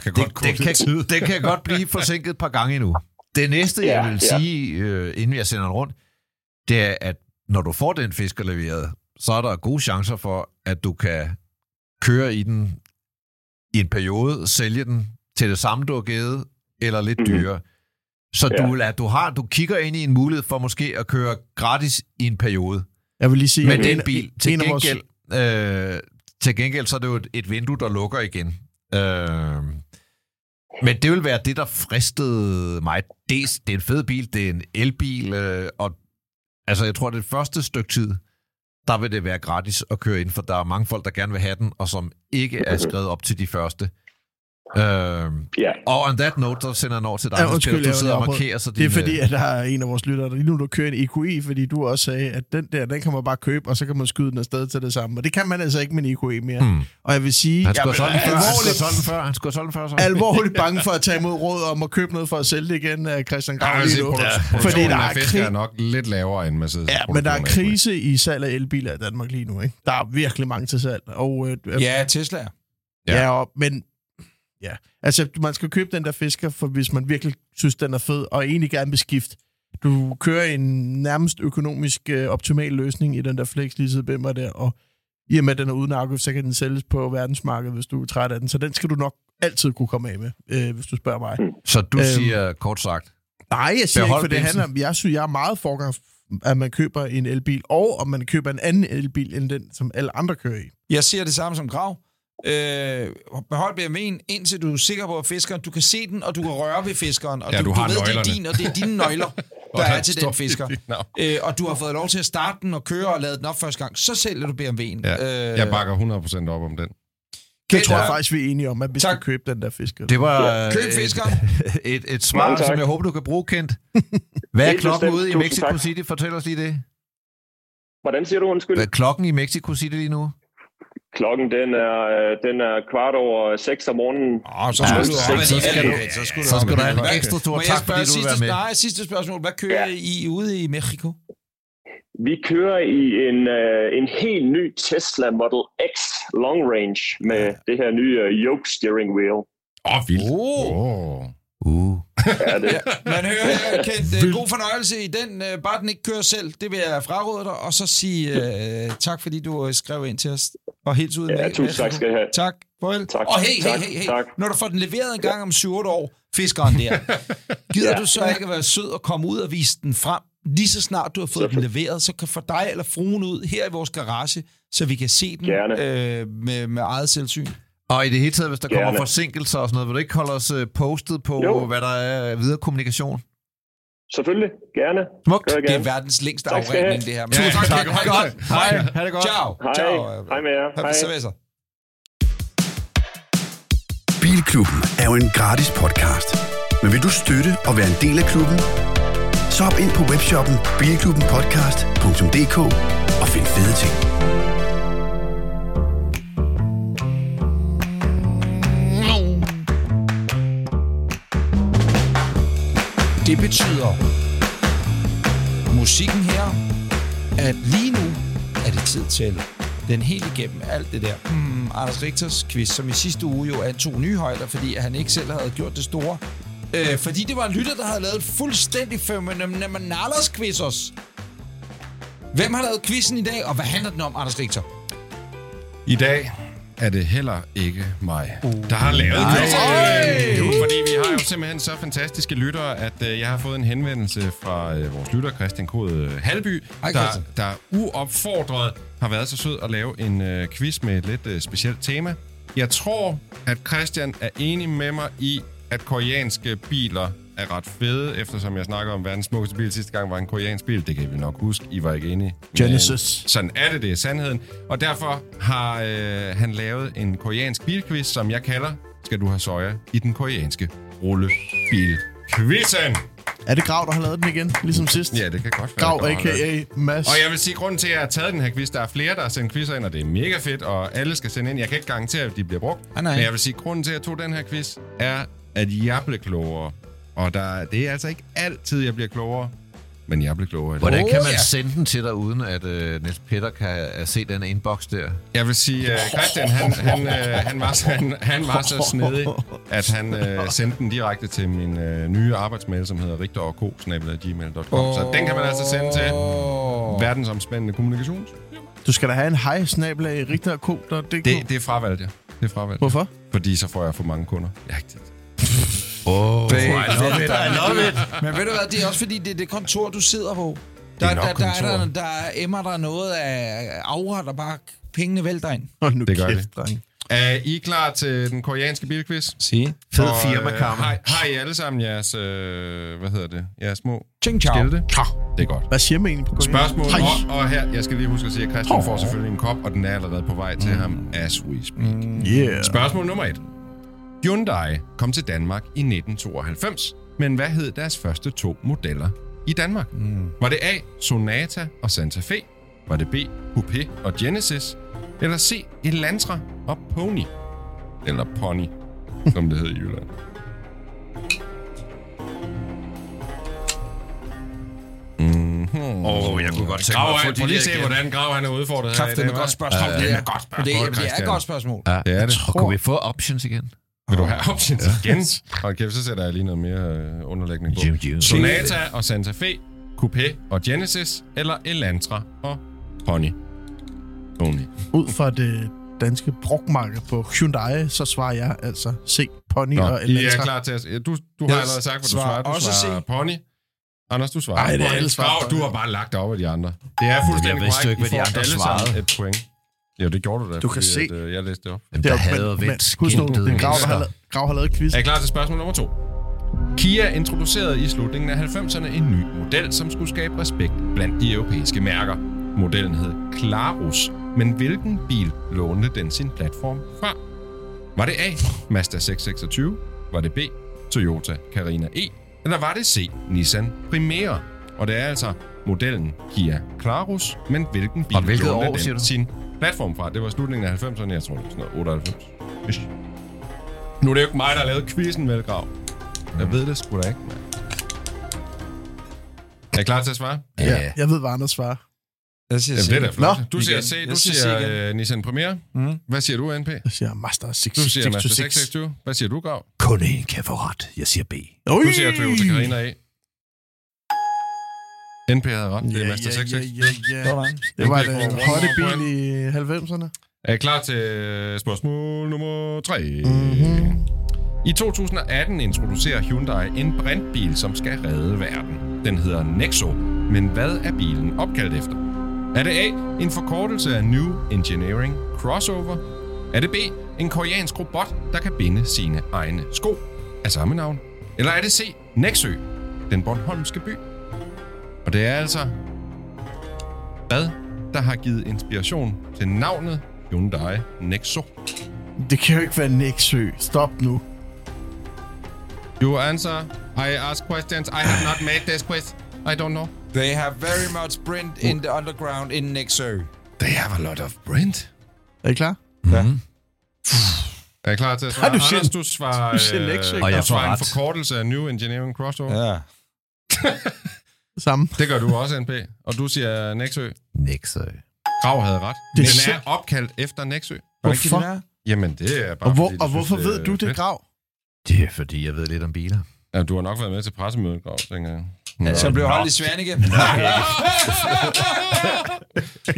<laughs> kan det, godt det, lidt kan, tid. det kan godt blive forsinket et par gange endnu. Det næste, jeg Ja, vil ja. sige, øh, inden jeg sender den rundt, det er, at når du får den fisker leveret, så er der gode chancer for, at du kan køre i den i en periode, sælge den til det samme, du har givet, eller lidt Mhm. dyrere. Så Ja. du, du, har, du kigger ind i en mulighed for måske at køre gratis i en periode Jeg vil lige sige, med at den en- bil. Til en af vores- gengæld, øh, til gengæld så er det jo et, et vindue, der lukker igen. Øh, men det vil være det, der fristede mig. Det, det er en fed bil, det er en elbil, øh, og altså, jeg tror, det første stykke tid, der vil det være gratis at køre ind, for der er mange folk, der gerne vil have den, og som ikke er skrevet op til de første Øh, Ja. og on that note, så sender jeg en over til dig, Ja, ja, undskyld, du jeg sidder og markerer så Det er fordi, øh, at der er en af vores lyttere, der lige nu der kører en EQE, fordi du også sagde, at den der, den kan man bare købe, og så kan man skyde den afsted til det samme. Og det kan man altså ikke med en EQE mere. Hmm. Og jeg vil sige, Han skulle have jeg solgt den før. Han skulle have alvorligt, solgt den før. Så. alvorligt bange for at tage imod råd om at købe noget for at sælge det igen af Christian Jeg Grav lige nu. produ- Fordi der er, fisk er krig, nok lidt lavere end Mercedes. ja, men der er krise i salg af elbiler i Danmark lige nu. Ikke? Der er virkelig mange til salg. Og, øh, Ja, Teslaer. Ja, ja og, men ja, altså man skal købe den der fisker, for hvis man virkelig synes, den er fed, og egentlig gerne vil skifte. Du kører en nærmest økonomisk øh, optimal løsning i den der flex bimmer der, og i og med, at den er uden afgift, så kan den sælges på verdensmarkedet, hvis du er træt af den. Så den skal du nok altid kunne komme af med, øh, hvis du spørger mig. Så du Øhm, siger kort sagt, Nej, jeg siger ikke, for det bimsen. handler om, jeg synes, jeg er meget forgang, at man køber en elbil, og om man køber en anden elbil, end den, som alle andre kører i. Jeg siger det samme som Grav. Øh, behold BMW'en, indtil du er sikker på, at fiskeren, du kan se den, og du kan røre ved fiskeren, og Ja, du, du har ved, det er, nøglerne. din, og det er dine nøgler, <laughs> der er til den fisker. Øh, og du har fået lov til at starte den og køre og lade den op første gang, så sælger du BMW'en. Ja, Øh, jeg bakker 100% op om den. Det tror jeg Ja. faktisk, vi er enige om, at vi Tak. skal købe den der fisker. det var Køb øh, fiskeren. et, et, et svar, som jeg håber, du kan bruge, Kent. Hvad er klokken ude i Mexico. City? Fortæl os lige det. Hvordan siger du undskyld? Hvad er klokken i Mexico City lige nu? Klokken den er, øh, den er kvart over 6 om morgenen. Åh, så Ja, skulle du så- op så skal du- så skulle Så ad du have en ekstra stor tak, fordi spørge du sidste, med. nej, sidste spørgsmål. Hvad kører Ja. I ude i Mexico? Vi kører i en, øh, en helt ny Tesla Model X Long Range med det her nye øh, yoke steering wheel. Åh, oh, vildt. Oh. Oh. Uh. Ja, det, Man hører, Kent, øh, god fornøjelse i den. øh, Bare den ikke kører selv, det vil jeg fraråde dig. Og så sige øh, tak, fordi du skrev ind til os. Og helt ud ja, med. tusind tak skal I have. Tak. Farvel. Tak. Og hey, hey, hey, hey. Tak. Når du får den leveret en gang om 7-8 år, fiskeren der, <laughs> gider Ja. du så ikke at være sød og komme ud og vise den frem? Lige så snart du har fået den leveret, så kan få dig eller fruen ud her i vores garage, så vi kan se den Gerne. øh, med, med eget selvsyn. Og i det hele taget, hvis der kommer Gerne. forsinkelser og sådan noget, vil du ikke holde os øh, postet på, Jo. hvad der er videre kommunikation? Selvfølgelig, gerne. Smukt. Gør jeg Det er gerne. verdens længste afregning, det her. Ja, Tusind tak. tak. Ha' godt. Hej. Ha' det godt. Ciao. Hej. Ciao. Hej med jer. Hej. cerveza. Bilklubben er jo en gratis podcast. Men vil du støtte og være en del af klubben? Så hop ind på webshoppen bilklubbenpodcast.dk og find fede ting. Det betyder musikken her, at lige nu er det tid til den helt igennem alt det der. Hmm, Anders Richters quiz, som i sidste uge jo antog nye højder, fordi han ikke selv havde gjort det store. Øh, fordi det var en lytter, der havde lavet et fuldstændig fenomenalers quiz os. Hvem har lavet quizzen i dag, og hvad handler den om, Anders Richter? I dag er det heller ikke mig, der har lavet Nej. quizzen. Ej. Jo, fordi vi simpelthen så fantastiske lyttere, at øh, jeg har fået en henvendelse fra øh, vores lytter, Christian Kode Halby, Hej, der, Christian. der uopfordret har været så sød at lave en øh, quiz med et lidt øh, specielt tema. Jeg tror, at Christian er enig med mig i, at koreanske biler er ret fede, eftersom jeg snakker om verdens smukkeste bil sidste gang var en koreansk bil. Det kan vi nok huske. I var ikke enige. Genesis. Men sådan er det, det er sandheden. Og derfor har øh, han lavet en koreansk bilquiz, som jeg kalder, skal du have soja, i den koreanske rullebil-quizzen. Er det Grav, der har lavet den igen, ligesom sidst? Ja, det kan godt være. Grav, a.k.a. Mads. Og jeg vil sige, grunden til, at jeg har taget den her quiz, der er flere, der har sendt quizzer ind, og det er mega fedt, og alle skal sende ind. Jeg kan ikke garantere, at de bliver brugt. Ah, nej. Men jeg vil sige, grunden til, at jeg tog den her quiz, er, at jeg blev klogere. Og der, det er altså ikke altid, jeg bliver klogere, men jeg blev klogere. Hvordan kan man ja. sende den til dig, uden at øh, Niels Peter kan øh, se den inbox der? Jeg vil sige, uh, Christian, han, han, uh, han, var, så- han, han var så snedig, at han uh, sendte den direkte til min uh, nye arbejdsmail, som hedder rigtork.gmail.com. Så den kan man altså sende til verdensomspændende kommunikation. Du skal da have en hej snablag rigterk.dk. Det, det er fravalgt, ja. Det er fravalgt. Hvorfor? Fordi så får jeg for mange kunder. Jeg har ikke tid. Oh, I love it, I love it. Men ved du hvad, det er også fordi, det er det kontor, du sidder på. Der, er nok der, der, er der, kontor. der emmer der noget af aura, der bare pengene vælter ind. Hold nu Det gør kæft, det. Er I klar til den koreanske bilquiz? Sige. Fed Og, firma, øh. Har, har I alle sammen jeres, øh, hvad hedder det, jeres små Ching chao. skilte? Det er godt. Hvad siger man egentlig på koreansk? Spørgsmål, og, og her, jeg skal lige huske at sige, at Christian får selvfølgelig en kop, og den er allerede på vej til ham, as we speak. Yeah. Spørgsmål nummer et. Hyundai kom til Danmark i 1992, men hvad hed deres første to modeller i Danmark? Mm. Var det A. Sonata og Santa Fe? Var det B. Coupé og Genesis? Eller C. Elantra og Pony? Eller Pony, som det hed i Jylland. Åh, oh, jeg kunne godt tænke mig at få de lige se, igen. hvordan Grav han er udfordret. dag, med godt spørgsmål. Det, er et godt det, spørgsmål, er, det er et godt spørgsmål. Ja, Det er det. Og kunne vi få options igen? Vil du have options igen? Hold kæft, så sætter jeg lige noget mere øh, underlægning på. Sonata og Santa Fe, Coupé og Genesis, eller Elantra og Pony? Pony. Ud fra det danske brugmarked på Hyundai, så svarer jeg altså C. Pony Nå, og I er Elantra. klar til at... Ja, Du, du har Jeg allerede sagt, hvad du svarer. Du også svarer C. Pony. Anders, du svarer. Ej, det er alle svarer du har bare lagt dig op af de andre. Det er fuldstændig jeg vidste jo korrekt. ikke, hvad de andre alle sammen svarede. Et point. Ja, det gjorde du da. Du kan se. At, øh, jeg læste det op. Det der er- havde men- vendt skændede er Grav, har, Grav har lavet quiz. Er I klar til spørgsmål nummer to? Kia introducerede i slutningen af 90'erne en ny model, som skulle skabe respekt blandt de europæiske mærker. Modellen hed Clarus, men hvilken bil lånte den sin platform fra? Var det A. Mazda 626? Var det B. Toyota Carina E? Eller var det C. Nissan Primera? Og det er altså modellen Kia Clarus, men hvilken bil Og hvilket lånte år, den sin platform fra? Det var slutningen af 90'erne, jeg tror det var sådan noget 98. Ish. Nu er det jo ikke mig, der har lavet quizzen, vel, Grav? Jeg ved det sgu da ikke. mand. Er I klar til at svare? Ja, jeg ved, hvad andre svarer. Jeg siger Jamen, det er da flot. Nå, du siger igen. C, du Jeg siger C siger uh, Nissan Premier. Mm. Hvad siger du, NP? Jeg siger Master 6, Du siger Mazda 626. 626. Hvad siger du, Grav? Kun en kan få ret. Jeg siger B. Ui! Du siger Toyota Carina A. NP havde ret. Det er Ja, Mazda ja, 626. ja, ja. Sådan. Det var NP får den hotte bil i 90'erne. Er I klar til øh, spørgsmål nummer 3? Mhm. I 2018 introducerer Hyundai en brintbil, som skal redde verden. Den hedder Nexo, men hvad er bilen opkaldt efter? Er det A, en forkortelse af New Engineering Crossover? Er det B, en koreansk robot, der kan binde sine egne sko af samme navn? Eller er det C, Nexø, den bornholmske by? Og det er altså hvad, der har givet inspiration til navnet Hyundai Nexo. Det kan jo ikke være Nexø. Stop nu. You answer. I ask questions. I have not made this quiz. I don't know. They have very much print in the underground in Nexø. They have a lot of print. Er I klar? Er I klar til at svare? Har du Anders, du svarer, du ser Nexø, og jeg svarer en forkortelse af New Engineering Crossover. Ja. <laughs> Samme. Det gør du også, NP. Og du siger Nexø. Nexø. Grav havde ret. Det er Den er opkaldt efter Nexø. Hvorfor? Jamen, det er bare Og, hvor, fordi, og synes, hvorfor ved du det. Grav? Det er fordi, jeg ved lidt om biler. Ja, du har nok været med til pressemødet, Grav, tænker jeg. Nå. Så blev holdt i Svanike. <laughs>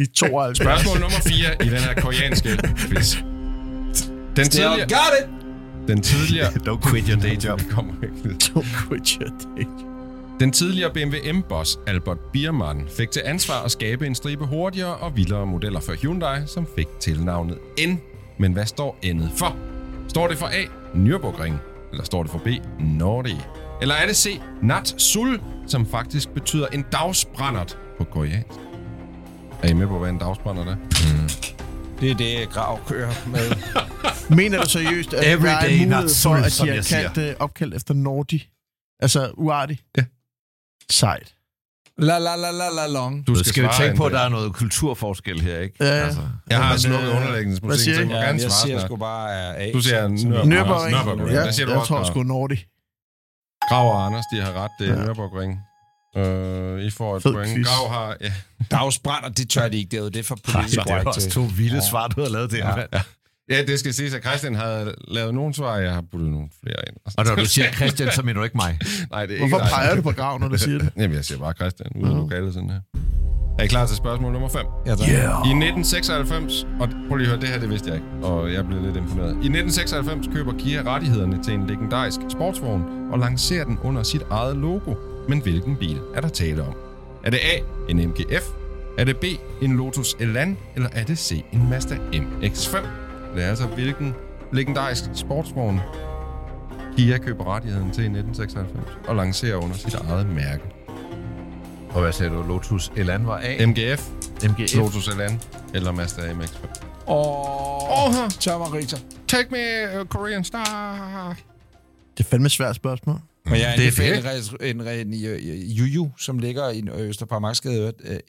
I 92. Spørgsmål nummer 4 i den her koreanske quiz. Den Still tidligere, got it! den tidligere, Don't quit your day job. <laughs> Det. Don't quit your day. Den tidligere BMW M-boss Albert Biermann fik til ansvar at skabe en stribe hurtigere og vildere modeller for Hyundai, som fik tilnavnet N. Men hvad står N'et for? Står det for A. Nürburgring? Eller står det for B. Nordi? Eller er det C. Nat Sul, som faktisk betyder en dagsbrændert på koreansk? Er I med på, hvad en dagsbrændert er? Det er det, Grav kører med. <laughs> Mener du seriøst, at Every der er mulighed for, at de har kaldt det opkaldt efter Nordi? Altså uartig? Ja. Sejt. La la la la la long. Du Du skal jo tænke på, at der er noget kulturforskel her, ikke? Ja, ja. Altså, Jeg har slukket øh, underlægningsmusik, hvad siger så jeg må Ja, gerne jeg svare siger snart. sgu bare A. Du siger. Nürburgring. Nürburgring. Ja, siger jeg også, tror sgu Nordi. Grav og Anders, de har ret. Det er Ja. ja. Nürburgring. Øh, I får et Fed point. quiz. Grav har... Ja. Dagsbrænder, det tør de ikke. Det er jo det for politisk det er korrekt også til. to vilde svar, du har lavet der, Ja. Ja, det skal siges, at Christian har lavet nogle svar, jeg har puttet nogle flere ind. Og når du siger Christian, så mener du ikke mig. <laughs> Nej, det er ikke Hvorfor dig. peger du på Grav, når du siger det? Jamen, jeg siger bare Christian, uden at lokalet sådan her. Er I klar til spørgsmål nummer 5? Ja, tak. I 1996, og prøv lige at høre, det her, det vidste jeg ikke, og jeg blev lidt imponeret. I 1996 køber Kia rettighederne til en legendarisk sportsvogn og lancerer den under sit eget logo. Men hvilken bil er der tale om? Er det A, en MGF? Er det B, en Lotus Elan? Eller er det C, en Mazda MX-5? Det er altså hvilken legendarisk sportsvogn Kia køber rettigheden til i 1996 og lancerer under sit eget mærke. Og hvad sagde du? Lotus Elan var A? MGF, MGF. Lotus Elan eller Mazda MX-5. Åh, oh, Tom og Rita. Take me, uh, Korean Star. Det er fandme et svært spørgsmål. Men jeg Det er en, en, en, en Juju, som ligger i Østerparmarksgade, øh,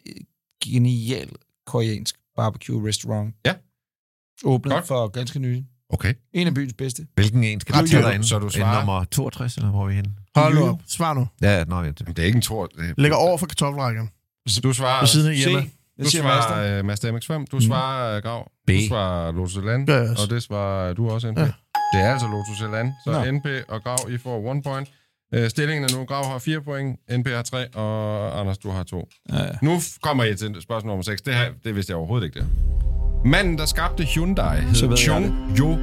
genial koreansk barbecue restaurant. Ja. Åbnet Godt. for ganske nylig. Okay. En af byens bedste. Hvilken en skal du tage så du En svarer. nummer 62, eller hvor er vi henne? Hold nu op. Svar nu. Ja, nå, ja. Det, Det er ikke en tor. Det Ligger over for kartoffelrækken. Du svarer... På siden af hjemme. det Du siger Master. svarer uh, Mazda MX-5, du svarer uh, Grav, B. du svarer Lotus jeg også. og det svarer du også, NP. Ja. Det er altså Lotus Elan, så Nå. NP og Grav, I får one point. Uh, stillingen er nu, Grav har 4 point, NP har 3, og Anders, du har 2. Ja, ja. Nu kommer I til spørgsmål nummer 6. Det, her, det vidste jeg overhovedet ikke, det Manden, der skabte Hyundai, hed Chung Jo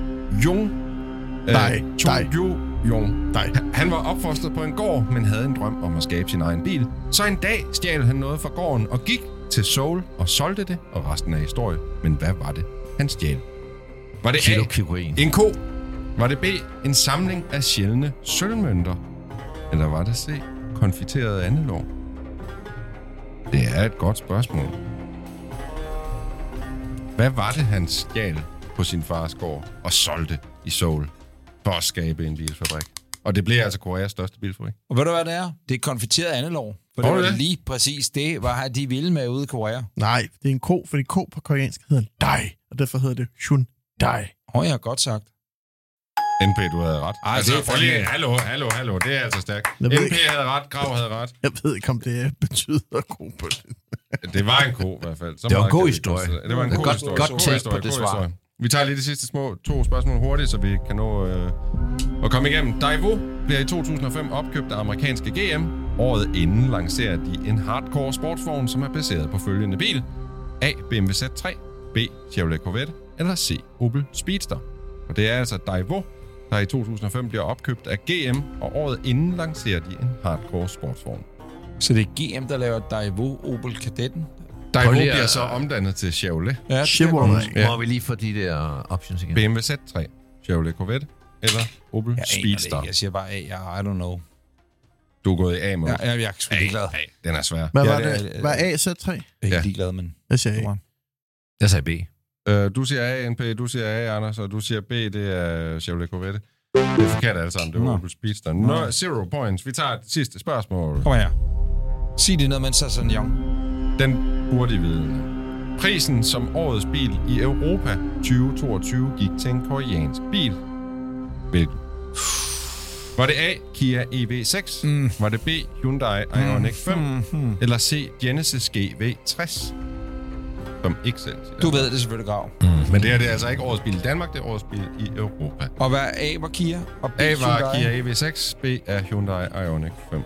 Jung. Nej, Chung. Jo Jung. Nej. Han var opfostret på en gård, men havde en drøm om at skabe sin egen bil. Så en dag stjal han noget fra gården og gik til Seoul og solgte det, og resten er historie. Men hvad var det, han stjal? Var det A, en ko? Var det B, en samling af sjældne sølvmønter? Eller var det C, konfiteret andelår? Det er et godt spørgsmål. Hvad var det, han stjal på sin fars gård og solgte i Seoul for at skabe en bilfabrik? Og det blev altså Koreas største bilfabrik. Og ved du, hvad det er? Det er konfiteret andelår. For det var det? lige præcis det, var de ville med ude i Korea. Nej, det er en ko, fordi ko på koreansk hedder dai, og derfor hedder det Hyundai. Åh, oh, jeg har godt sagt. NP, du havde ret. Ej, altså, det er prøv lige, hallo, hallo, hallo, det er altså stærkt. Jeg NP ikke. havde ret, Grav havde ret. Jeg ved ikke, om det betyder ko på det. Det var en ko i hvert fald. Så Det var en god historie. Det var en god godt- historie. godt historie, på det svar. historie. Vi tager lige de sidste små to spørgsmål hurtigt, så vi kan nå øh, at komme igennem. Daewoo bliver i 2005 opkøbt af amerikanske GM. Året inden lancerer de en hardcore sportsvogn, som er baseret på følgende bil. A. BMW Z3, B. Chevrolet Corvette, eller C. Opel Speedster. Og det er altså Daewoo, der i 2005 bliver opkøbt af GM, og året inden lancerer de en hardcore sportsvogn. Så det er GM, der laver Daewoo Opel Kadetten. Daewoo at- bliver så omdannet til Chevrolet. Ja, Chevrolet. Ja. Må vi lige få de der options igen? BMW Z3, Chevrolet Corvette eller Opel Jeg Speedster. Jeg siger bare, at jeg, I don't know. Du er gået i A-mode. Jeg, jeg, jeg er sgu ligeglad. A, den er svær. Hvad Ja, var det det? det Hvad er AZ3? Jeg er ikke Ja. ligeglad, men... Jeg Come A. Jeg sagde B. Uh, du siger A, NP, du siger A, Anders, og du siger B, det er Chevrolet Corvette. Det er forkert alle sammen, det var Nå. Opel Speedster. Nå, zero points. Vi tager et sidste spørgsmål. Kom her. Sig det noget, mens jeg sådan young. Den burde I vide. Prisen som årets bil i Europa 2022 gik til en koreansk bil. Hvilken? Var det A, Kia EV6? Mm. Var det B, Hyundai Ioniq 5? Mm. Eller C, Genesis GV60? Som ikke selv. Du ved det selvfølgelig, Grav. Men det her det er altså ikke årets bil i Danmark, det er årets bil i Europa. Og hvad A var Kia? Og B A var Hyundai? Kia EV6, B er Hyundai Ioniq 5.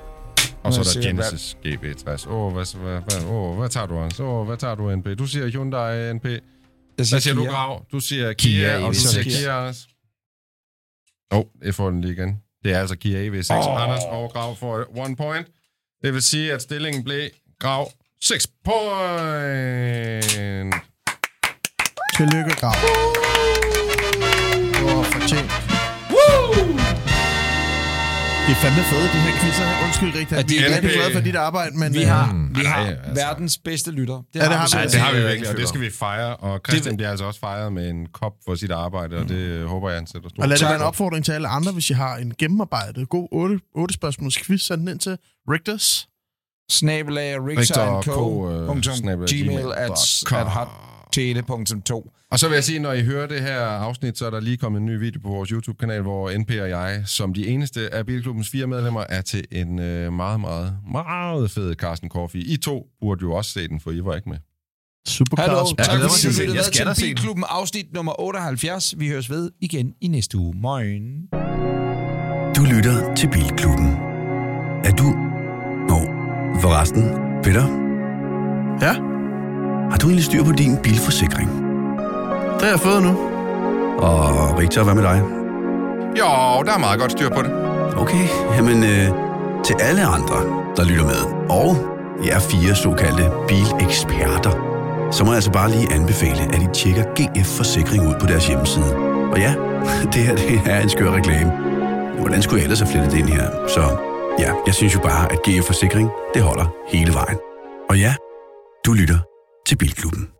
Og så er er der Genesis GV60. Åh, hvad, hvad, hvad, åh, hvad tager du, Anders? Åh, hvad tager du, NP? Du siger Hyundai NP. Jeg Hvad siger du, Kia. Grav? Du siger Kia, Kia og du EV6. siger Kia, Anders. Åh, oh, jeg får den lige igen. Det er altså Kia EV6. Åh. Oh. Anders og Grav får one point. Det vil sige, at stillingen blev Grav 6 point. Tillykke, Grav. Det var fortjent. Det er fandme fede, de her quizzer. Undskyld, Rigtig. Ja, de vi er rigtig glade for dit arbejde, men... Vi øh, har, Mm, vi har ej, altså. verdens bedste lytter. Det Ja, det har vi. Ja, Ja, det har vi det virkelig, og det skal vi fejre. Og Christian bliver altså også fejret med en kop for sit arbejde, og det øh, håber jeg, han sætter stor Og lad det være en opfordring til alle andre, hvis I har en gennemarbejdet, god 8, 8 spørgsmåls quiz, send den ind til Rigtors. Snabelag og Co, øh, Richter snabelag gmail gmail at, dot at com. hottele.2. Og så vil jeg sige, når I hører det her afsnit, så er der lige kommet en ny video på vores YouTube-kanal, hvor NP og jeg, som de eneste af Bilklubbens fire medlemmer, er til en øh, meget, meget, meget fed Carsten Coffee. I to burde jo også se den, for I var ikke med. Supercars. Hallo, tak fordi du at se den. lyttede til. Bilklubben afsnit nummer 78. Vi høres ved igen i næste uge. Morgen. Du lytter til Bilklubben. Er du... Forresten, Peter, Ja, har du egentlig styr på din bilforsikring? det har jeg fået nu. Og Victor, hvad med dig? Jo, der er meget godt styr på det. Okay, jamen øh, til alle andre, der lytter med, og jer fire såkaldte bileksperter, så må jeg altså bare lige anbefale, at I tjekker GF Forsikring ud på deres hjemmeside. Og ja, <laughs> det her det er en skør reklame. Hvordan skulle jeg ellers have flettet det ind her? Så ja, jeg synes jo bare, at GF Forsikring, det holder hele vejen. Og ja, du lytter til Bilklubben.